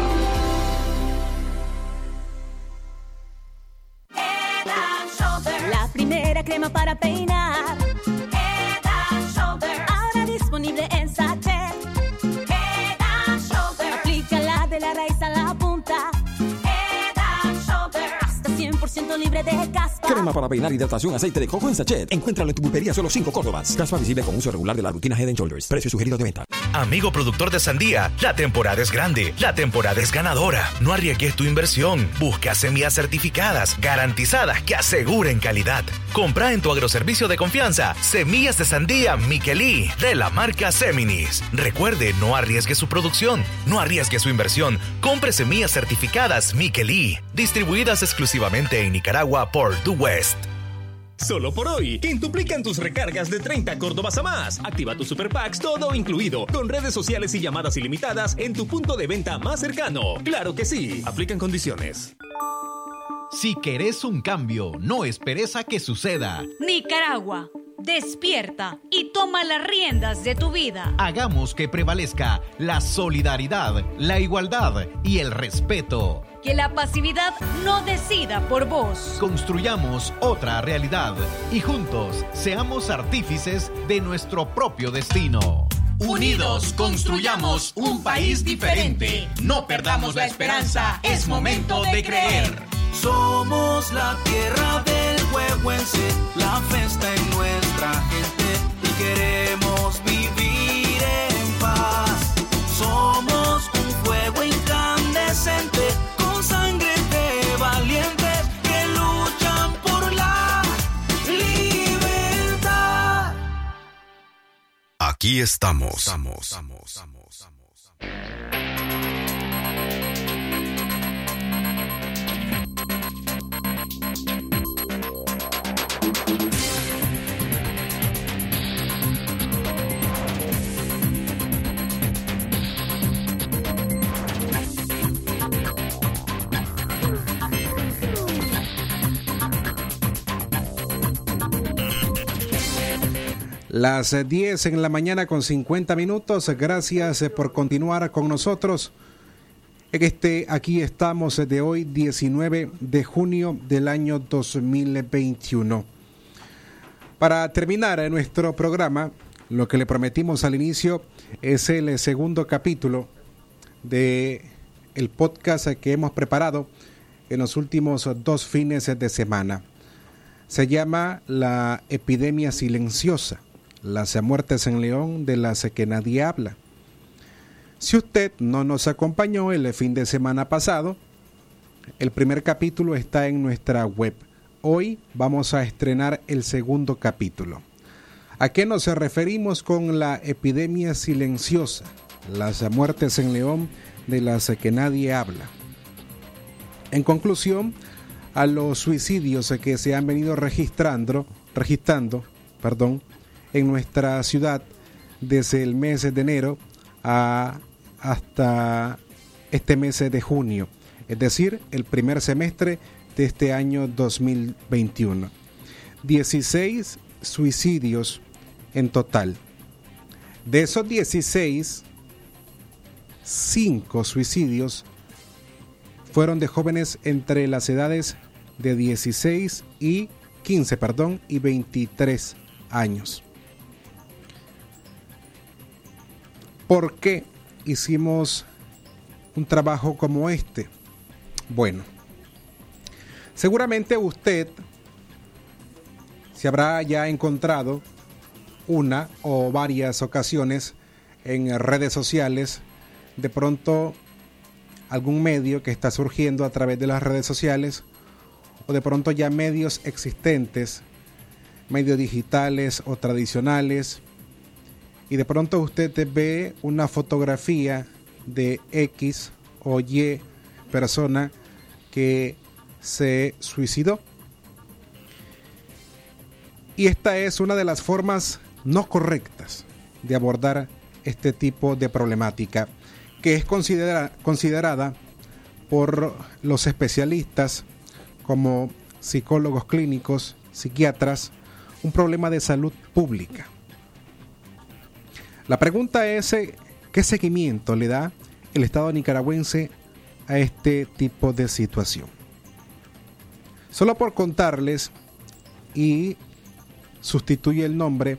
Speaker 18: 100% libre de caspa.
Speaker 19: Crema para peinar, hidratación, aceite de coco en sachet. Encuéntralo en tu pulpería solo 5 Córdobas. Caspa visible con uso regular de la rutina Head Shoulders. Precio sugerido de venta.
Speaker 20: Amigo productor de sandía, la temporada es grande, la temporada es ganadora. No arriesgues tu inversión. Busca semillas certificadas, garantizadas, que aseguren calidad. Compra en tu agroservicio de confianza semillas de sandía Miquelí de la marca Seminis. Recuerde, no arriesgue su producción, no arriesgue su inversión. Compre semillas certificadas Miquelí, distribuidas exclusivamente en Nicaragua por The West.
Speaker 21: Solo por hoy, quintuplican tus recargas de 30 Córdobas a más. Activa tus super packs todo incluido, con redes sociales y llamadas ilimitadas en tu punto de venta más cercano. Claro que sí, aplican condiciones.
Speaker 22: Si querés un cambio, no esperes a que suceda.
Speaker 23: Nicaragua, despierta y toma las riendas de tu vida.
Speaker 22: Hagamos que prevalezca la solidaridad, la igualdad y el respeto.
Speaker 23: Que la pasividad no decida por vos.
Speaker 22: Construyamos otra realidad y juntos seamos artífices de nuestro propio destino.
Speaker 24: Unidos construyamos un país diferente. No perdamos la esperanza, es momento de creer.
Speaker 25: Somos la tierra del huehuense, la festa en nuestra gente y queremos vivir en paz. Somos un fuego incandescente
Speaker 1: Aquí estamos.
Speaker 4: Las 10 en la mañana con 50 minutos. Gracias por continuar con nosotros. Este, aquí estamos de hoy, 19 de junio del año 2021. Para terminar nuestro programa, lo que le prometimos al inicio es el segundo capítulo de el podcast que hemos preparado en los últimos dos fines de semana. Se llama La epidemia silenciosa las muertes en León de las que nadie habla. Si usted no nos acompañó el fin de semana pasado, el primer capítulo está en nuestra web. Hoy vamos a estrenar el segundo capítulo. ¿A qué nos referimos con la epidemia silenciosa? Las muertes en León de las que nadie habla. En conclusión, a los suicidios que se han venido registrando, registrando, perdón, en nuestra ciudad desde el mes de enero a, hasta este mes de junio, es decir, el primer semestre de este año 2021. 16 suicidios en total. De esos 16, 5 suicidios fueron de jóvenes entre las edades de 16 y 15, perdón, y 23 años. ¿Por qué hicimos un trabajo como este? Bueno, seguramente usted se habrá ya encontrado una o varias ocasiones en redes sociales, de pronto algún medio que está surgiendo a través de las redes sociales, o de pronto ya medios existentes, medios digitales o tradicionales, y de pronto usted ve una fotografía de X o Y persona que se suicidó. Y esta es una de las formas no correctas de abordar este tipo de problemática, que es considerada por los especialistas como psicólogos clínicos, psiquiatras, un problema de salud pública. La pregunta es, eh, ¿qué seguimiento le da el Estado nicaragüense a este tipo de situación? Solo por contarles y sustituye el nombre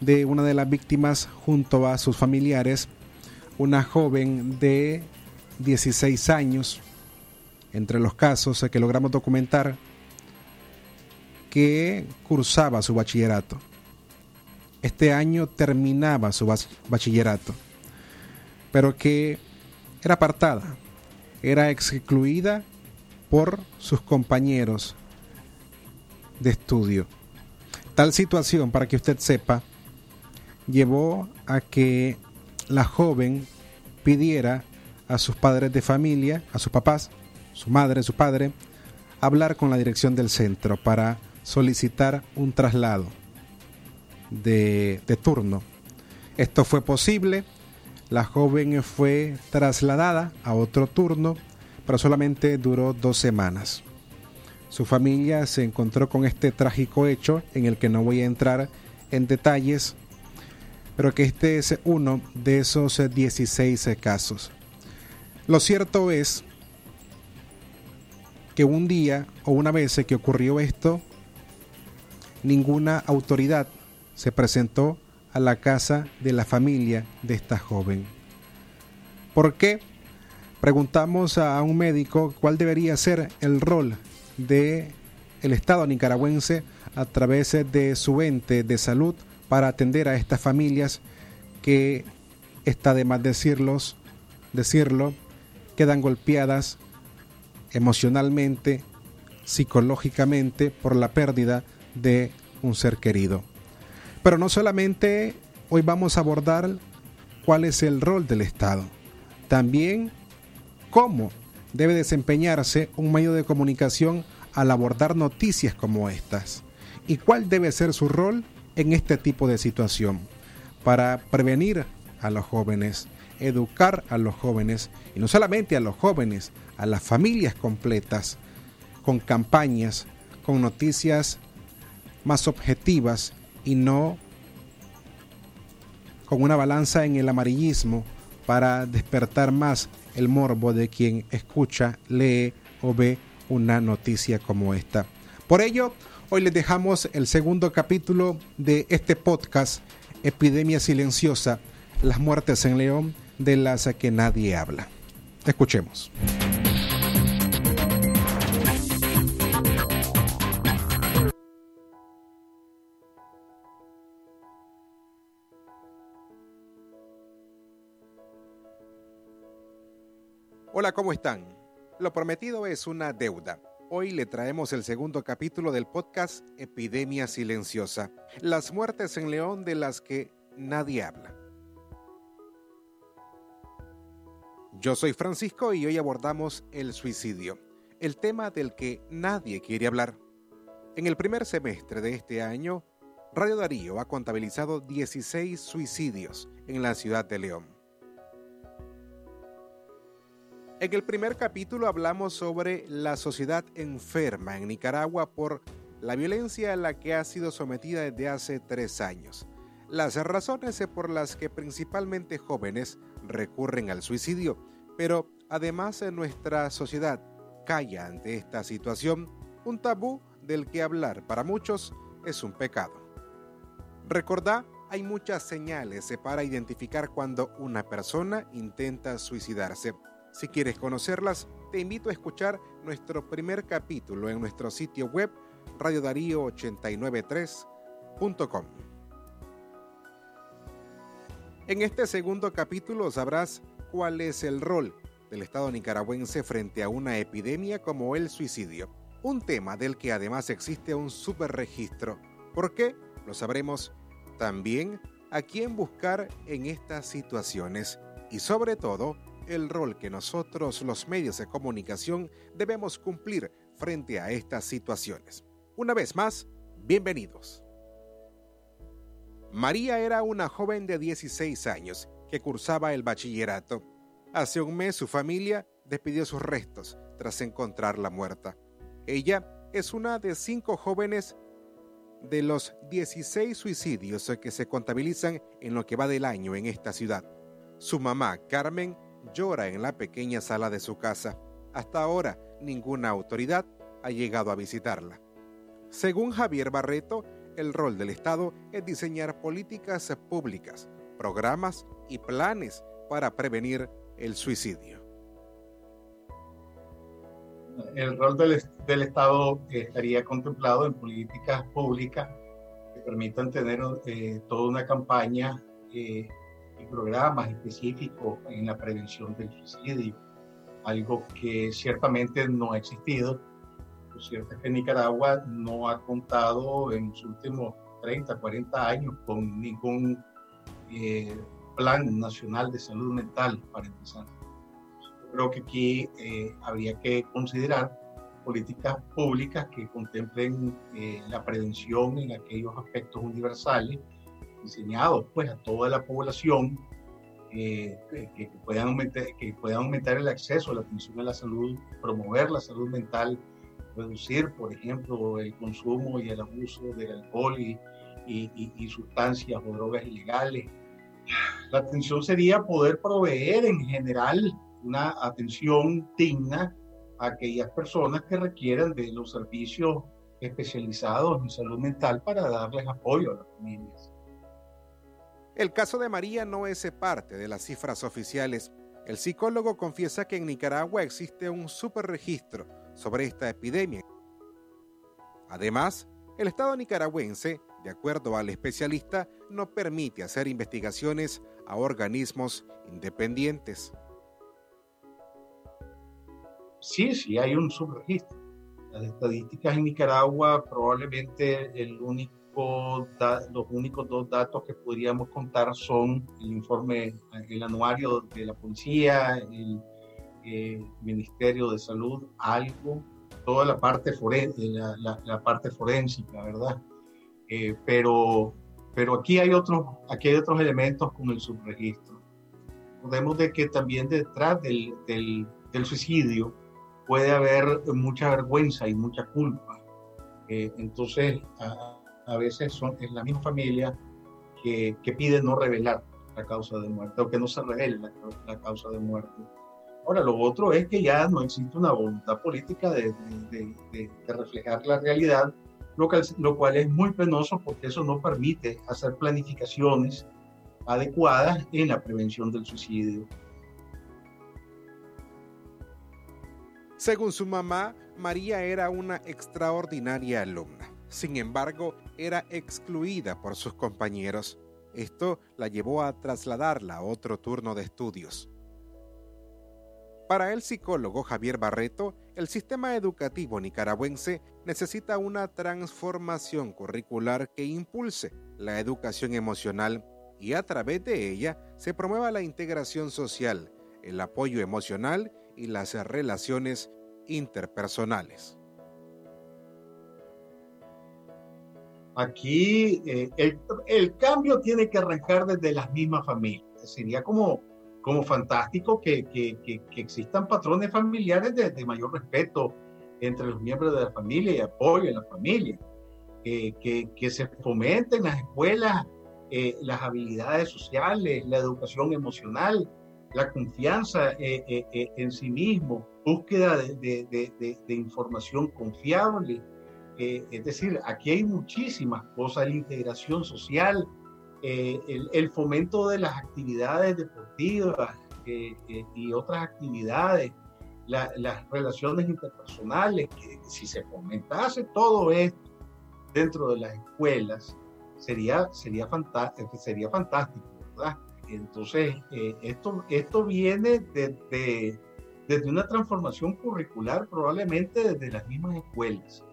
Speaker 4: de una de las víctimas junto a sus familiares, una joven de 16 años entre los casos que logramos documentar, que cursaba su bachillerato. Este año terminaba su bachillerato, pero que era apartada, era excluida por sus compañeros de estudio. Tal situación, para que usted sepa, llevó a que la joven pidiera a sus padres de familia, a sus papás, su madre, su padre, hablar con la dirección del centro para solicitar un traslado de, turno. Esto fue posible, la joven fue trasladada a otro turno, pero solamente duró dos semanas. Su familia se encontró con este trágico hecho en el que no voy a entrar en detalles, pero que este es uno de esos 16 casos. Lo cierto es que un día o una vez que ocurrió esto, ninguna autoridad se presentó a la casa de la familia de esta joven. ¿Por qué? Preguntamos a un médico cuál debería ser el rol de el Estado nicaragüense a través de su ente de salud para atender a estas familias que está de más decirlos, decirlo, quedan golpeadas emocionalmente, psicológicamente por la pérdida de un ser querido. Pero no solamente hoy vamos a abordar cuál es el rol del Estado, también cómo debe desempeñarse un medio de comunicación al abordar noticias como estas y cuál debe ser su rol en este tipo de situación para prevenir a los jóvenes, educar a los jóvenes, y no solamente a los jóvenes, a las familias completas, con campañas, con noticias más objetivas y no con una balanza en el amarillismo para despertar más el morbo de quien escucha, lee o ve una noticia como esta. Por ello, hoy les dejamos el segundo capítulo de este podcast, Epidemia Silenciosa, las muertes en León de las que nadie habla. Escuchemos. Hola, ¿cómo están? Lo prometido es una deuda. Hoy le traemos el segundo capítulo del podcast Epidemia Silenciosa, las muertes en León de las que nadie habla. Yo soy Francisco y hoy abordamos el suicidio, el tema del que nadie quiere hablar. En el primer semestre de este año, Radio Darío ha contabilizado 16 suicidios en la ciudad de León. En el primer capítulo hablamos sobre la sociedad enferma en Nicaragua por la violencia a la que ha sido sometida desde hace tres años. Las razones por las que principalmente jóvenes recurren al suicidio, pero además en nuestra sociedad calla ante esta situación, un tabú del que hablar para muchos es un pecado. Recordá, hay muchas señales para identificar cuando una persona intenta suicidarse. Si quieres conocerlas, te invito a escuchar nuestro primer capítulo en nuestro sitio web radiodarío893.com. En este segundo capítulo sabrás cuál es el rol del Estado nicaragüense frente a una epidemia como el suicidio, un tema del que además existe un superregistro. ¿Por qué? Lo sabremos también a quién buscar en estas situaciones y sobre todo el rol que nosotros los medios de comunicación debemos cumplir frente a estas situaciones. Una vez más, bienvenidos. María era una joven de 16 años que cursaba el bachillerato. Hace un mes su familia despidió sus restos tras encontrarla muerta. Ella es una de cinco jóvenes de los 16 suicidios que se contabilizan en lo que va del año en esta ciudad. Su mamá, Carmen, llora en la pequeña sala de su casa. Hasta ahora, ninguna autoridad ha llegado a visitarla. Según Javier Barreto, el rol del Estado es diseñar políticas públicas, programas y planes para prevenir el suicidio.
Speaker 26: El rol del, del Estado estaría contemplado en políticas públicas que permitan tener eh, toda una campaña eh, y programas específicos en la prevención del suicidio, algo que ciertamente no ha existido. Lo cierto es que Nicaragua no ha contado en los últimos 30, 40 años con ningún eh, plan nacional de salud mental, para empezar. creo que aquí eh, habría que considerar políticas públicas que contemplen eh, la prevención en aquellos aspectos universales diseñados pues a toda la población que, que, puedan aumentar, que puedan aumentar el acceso a la atención a la salud, promover la salud mental, reducir, por ejemplo, el consumo y el abuso del alcohol y, y, y sustancias o drogas ilegales, la atención sería poder proveer en general una atención digna a aquellas personas que requieran de los servicios especializados en salud mental para darles apoyo a las familias.
Speaker 4: El caso de María no es parte de las cifras oficiales. El psicólogo confiesa que en Nicaragua existe un superregistro sobre esta epidemia. Además, el Estado nicaragüense de acuerdo al especialista, no permite hacer investigaciones a organismos independientes.
Speaker 26: Sí, sí, hay un subregistro. Las estadísticas en Nicaragua probablemente el único los únicos dos datos que podríamos contar son el informe, el anuario de la policía, el, eh, Ministerio de Salud, algo, toda la parte, la, la parte forénsica, ¿verdad? Eh, pero, pero aquí, hay otros, aquí hay otros elementos como el subregistro. Recordemos de que también detrás del, del, del suicidio puede haber mucha vergüenza y mucha culpa. Eh, entonces, a, a, veces son, es la misma familia que, que, pide no revelar la causa de muerte o que no se revele la, causa de muerte. Ahora, lo otro es que ya no existe una voluntad política de, de, de, de reflejar la realidad lo cual, es muy penoso porque eso no permite hacer planificaciones adecuadas en la prevención del suicidio.
Speaker 4: Según su mamá, María era una extraordinaria alumna. Sin embargo, era excluida por sus compañeros. Esto la llevó a trasladarla a otro turno de estudios. Para el psicólogo Javier Barreto, el sistema educativo nicaragüense necesita una transformación curricular que impulse la educación emocional y a través de ella se promueva la integración social, el apoyo emocional y las relaciones interpersonales.
Speaker 26: Aquí eh, el, el, cambio tiene que arrancar desde las mismas familias. Sería como como fantástico que, que, que, que existan patrones familiares de, de, mayor respeto entre los miembros de la familia y apoyo en la familia, que, se fomenten en las escuelas eh, las habilidades sociales, la educación emocional, la confianza eh, eh, en sí mismo, búsqueda de, de, de información confiable. Es decir, aquí hay muchísimas cosas, la integración social, eh, el, fomento de las actividades deportivas eh, eh, y otras actividades, la, las relaciones interpersonales, que si se fomentase todo esto dentro de las escuelas, sería, sería, fantástico, sería fantástico, ¿verdad? Entonces, esto, esto viene desde, desde una transformación curricular, probablemente desde las mismas escuelas.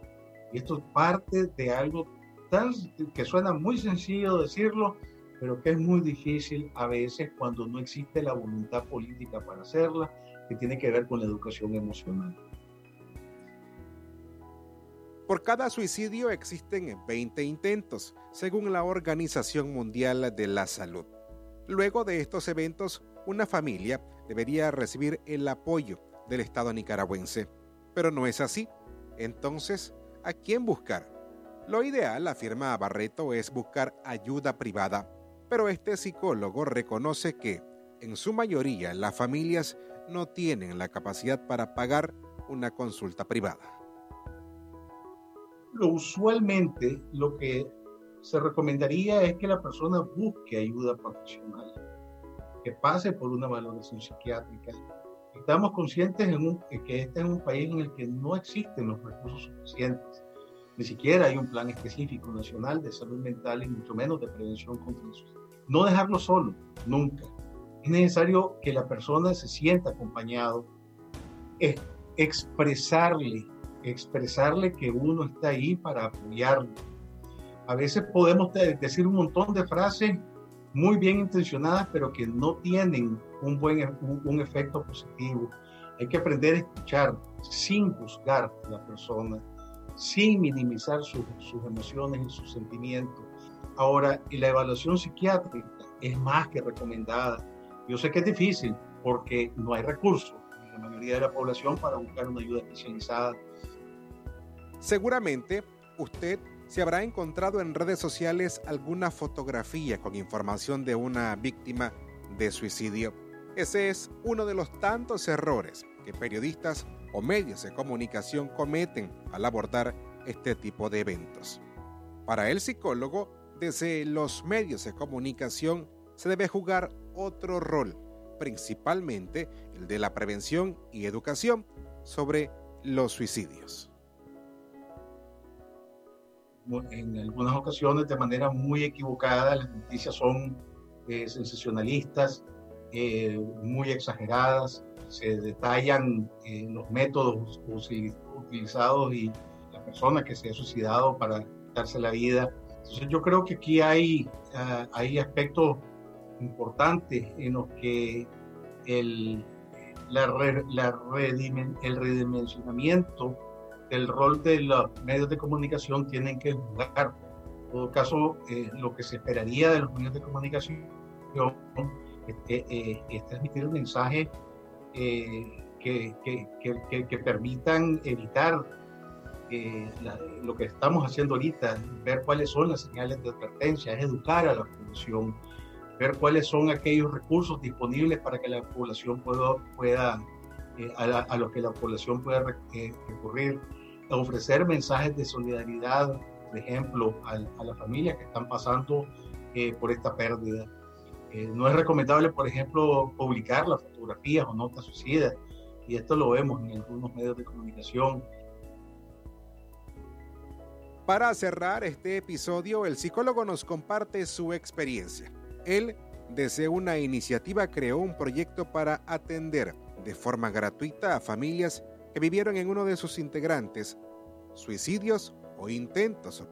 Speaker 26: Esto parte de algo que suena muy sencillo decirlo, pero que es muy difícil a veces cuando no existe la voluntad política para hacerla, que tiene que ver con la educación emocional.
Speaker 4: Por cada suicidio existen 20 intentos, según la Organización Mundial de la Salud. Luego de estos eventos, una familia debería recibir el apoyo del Estado nicaragüense. Pero no es así. Entonces, ¿a quién buscar? Lo ideal, afirma Barreto, es buscar ayuda privada, pero este psicólogo reconoce que, en su mayoría, las familias no tienen la capacidad para pagar una consulta privada.
Speaker 26: Lo usualmente lo que se recomendaría es que la persona busque ayuda profesional, que pase por una valoración psiquiátrica, Estamos conscientes en un, que este es un país en el que no existen los recursos suficientes. Ni siquiera hay un plan específico nacional de salud mental y mucho menos de prevención contra el suicidio. No dejarlo solo, nunca. Es necesario que la persona se sienta acompañado, es expresarle, expresarle que uno está ahí para apoyarlo. A veces podemos decir un montón de frases muy bien intencionadas, pero que no tienen un buen e, un, efecto positivo. Hay que aprender a escuchar sin juzgar a la persona, sin minimizar sus emociones y sus sentimientos. Ahora, y la evaluación psiquiátrica es más que recomendada. Yo sé que es difícil porque no hay recursos en la mayoría de la población para buscar una ayuda especializada.
Speaker 4: Seguramente usted se habrá encontrado en redes sociales alguna fotografía con información de una víctima de suicidio. Ese es uno de los tantos errores que periodistas o medios de comunicación cometen al abordar este tipo de eventos. Para el psicólogo, desde los medios de comunicación se debe jugar otro rol, principalmente el de la prevención y educación sobre los suicidios
Speaker 26: en algunas ocasiones de manera muy equivocada, las noticias son eh, sensacionalistas, eh, muy exageradas, se detallan eh, los métodos utilizados y la persona que se ha suicidado para darse la vida. Entonces yo creo que aquí hay, ah, hay aspectos importantes en los que el, la, la el redimensionamiento el rol de los medios de comunicación tienen que jugar. En todo caso, eh, lo que se esperaría de los medios de comunicación eh, es transmitir un mensaje eh, que, que, que, permitan evitar lo que estamos haciendo ahorita, ver cuáles son las señales de advertencia, es educar a la población, ver cuáles son aquellos recursos disponibles para que la población pueda, pueda a, a, los que la población pueda recurrir ofrecer mensajes de solidaridad, por ejemplo, a, las familias que están pasando eh, por esta pérdida. Eh, no es recomendable, por ejemplo, publicar las fotografías o notas suicidas, y esto lo vemos en algunos medios de comunicación.
Speaker 4: Para cerrar este episodio, el psicólogo nos comparte su experiencia. Él, desde una iniciativa, creó un proyecto para atender de forma gratuita a familias que vivieron en uno de sus integrantes suicidios o intentos.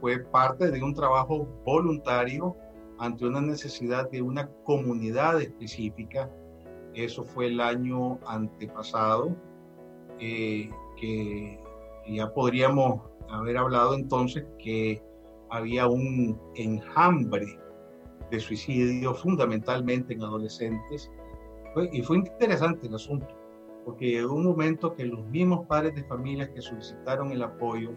Speaker 26: Fue parte de un trabajo voluntario ante una necesidad de una comunidad específica. Eso fue el año antepasado, eh, que ya podríamos haber hablado entonces que había un enjambre de suicidio fundamentalmente en adolescentes y fue interesante el asunto, porque llegó un momento que los mismos padres de familias que solicitaron el apoyo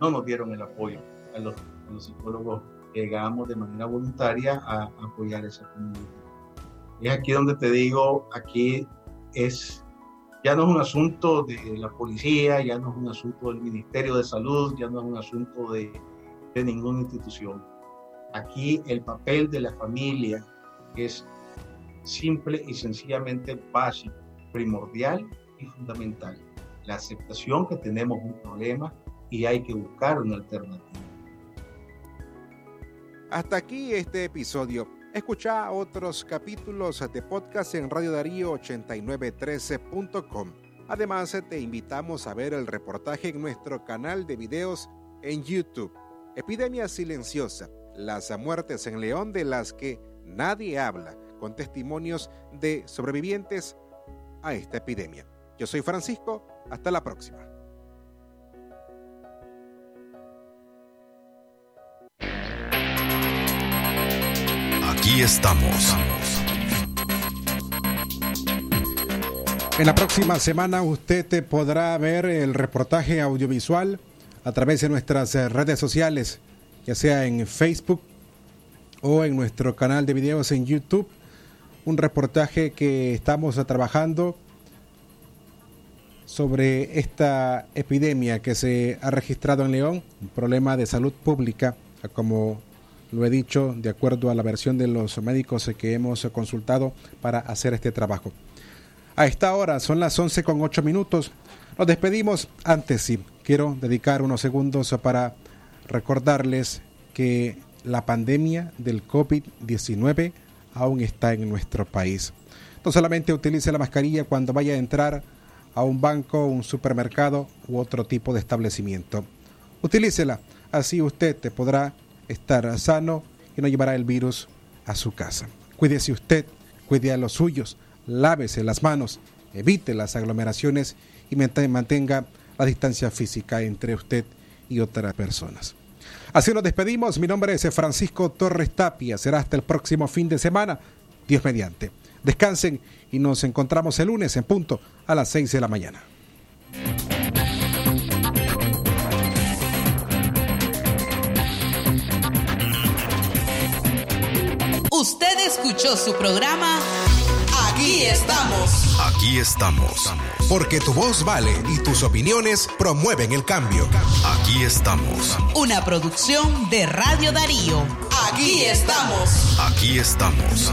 Speaker 26: no nos dieron el apoyo a los, psicólogos llegamos de manera voluntaria a, apoyar esa comunidad. Es aquí donde te digo, aquí es, ya no es un asunto de la policía, ya no es un asunto del Ministerio de Salud, ya no es un asunto de, de ninguna institución. Aquí el papel de la familia es simple y sencillamente básico, primordial y fundamental. La aceptación que tenemos un problema y hay que buscar una alternativa.
Speaker 4: Hasta aquí este episodio. Escucha otros capítulos de podcast en Radio Darío 8913.com. Además, te invitamos a ver el reportaje en nuestro canal de videos en YouTube. Epidemia silenciosa, las muertes en León de las que nadie habla con testimonios de sobrevivientes a esta epidemia. Yo soy Francisco, hasta la próxima.
Speaker 1: Aquí estamos.
Speaker 4: En la próxima semana usted podrá ver el reportaje audiovisual a través de nuestras redes sociales, ya sea en Facebook o en nuestro canal de videos en YouTube un reportaje que estamos trabajando sobre esta epidemia que se ha registrado en León, un problema de salud pública, como lo he dicho, de acuerdo a la versión de los médicos que hemos consultado para hacer este trabajo. A esta hora son las 11 con 8 minutos. Nos despedimos. Antes sí, quiero dedicar unos segundos para recordarles que la pandemia del COVID-19 aún está en nuestro país. No solamente utilice la mascarilla cuando vaya a entrar a un banco, un supermercado u otro tipo de establecimiento. Utilícela, así usted te podrá estar sano y no llevará el virus a su casa. Cuídese usted, cuide a los suyos, lávese las manos, evite las aglomeraciones y mantenga la distancia física entre usted y otras personas. Así nos despedimos. Mi nombre es Francisco Torres Tapia. Será hasta el próximo fin de semana. Dios mediante. Descansen y nos encontramos el lunes en punto a las 6 de la mañana.
Speaker 10: Usted escuchó su programa Aquí estamos.
Speaker 1: Aquí estamos. Porque tu voz vale y tus opiniones promueven el cambio. Aquí estamos.
Speaker 10: Una producción de Radio Darío. Aquí estamos.
Speaker 1: Aquí estamos.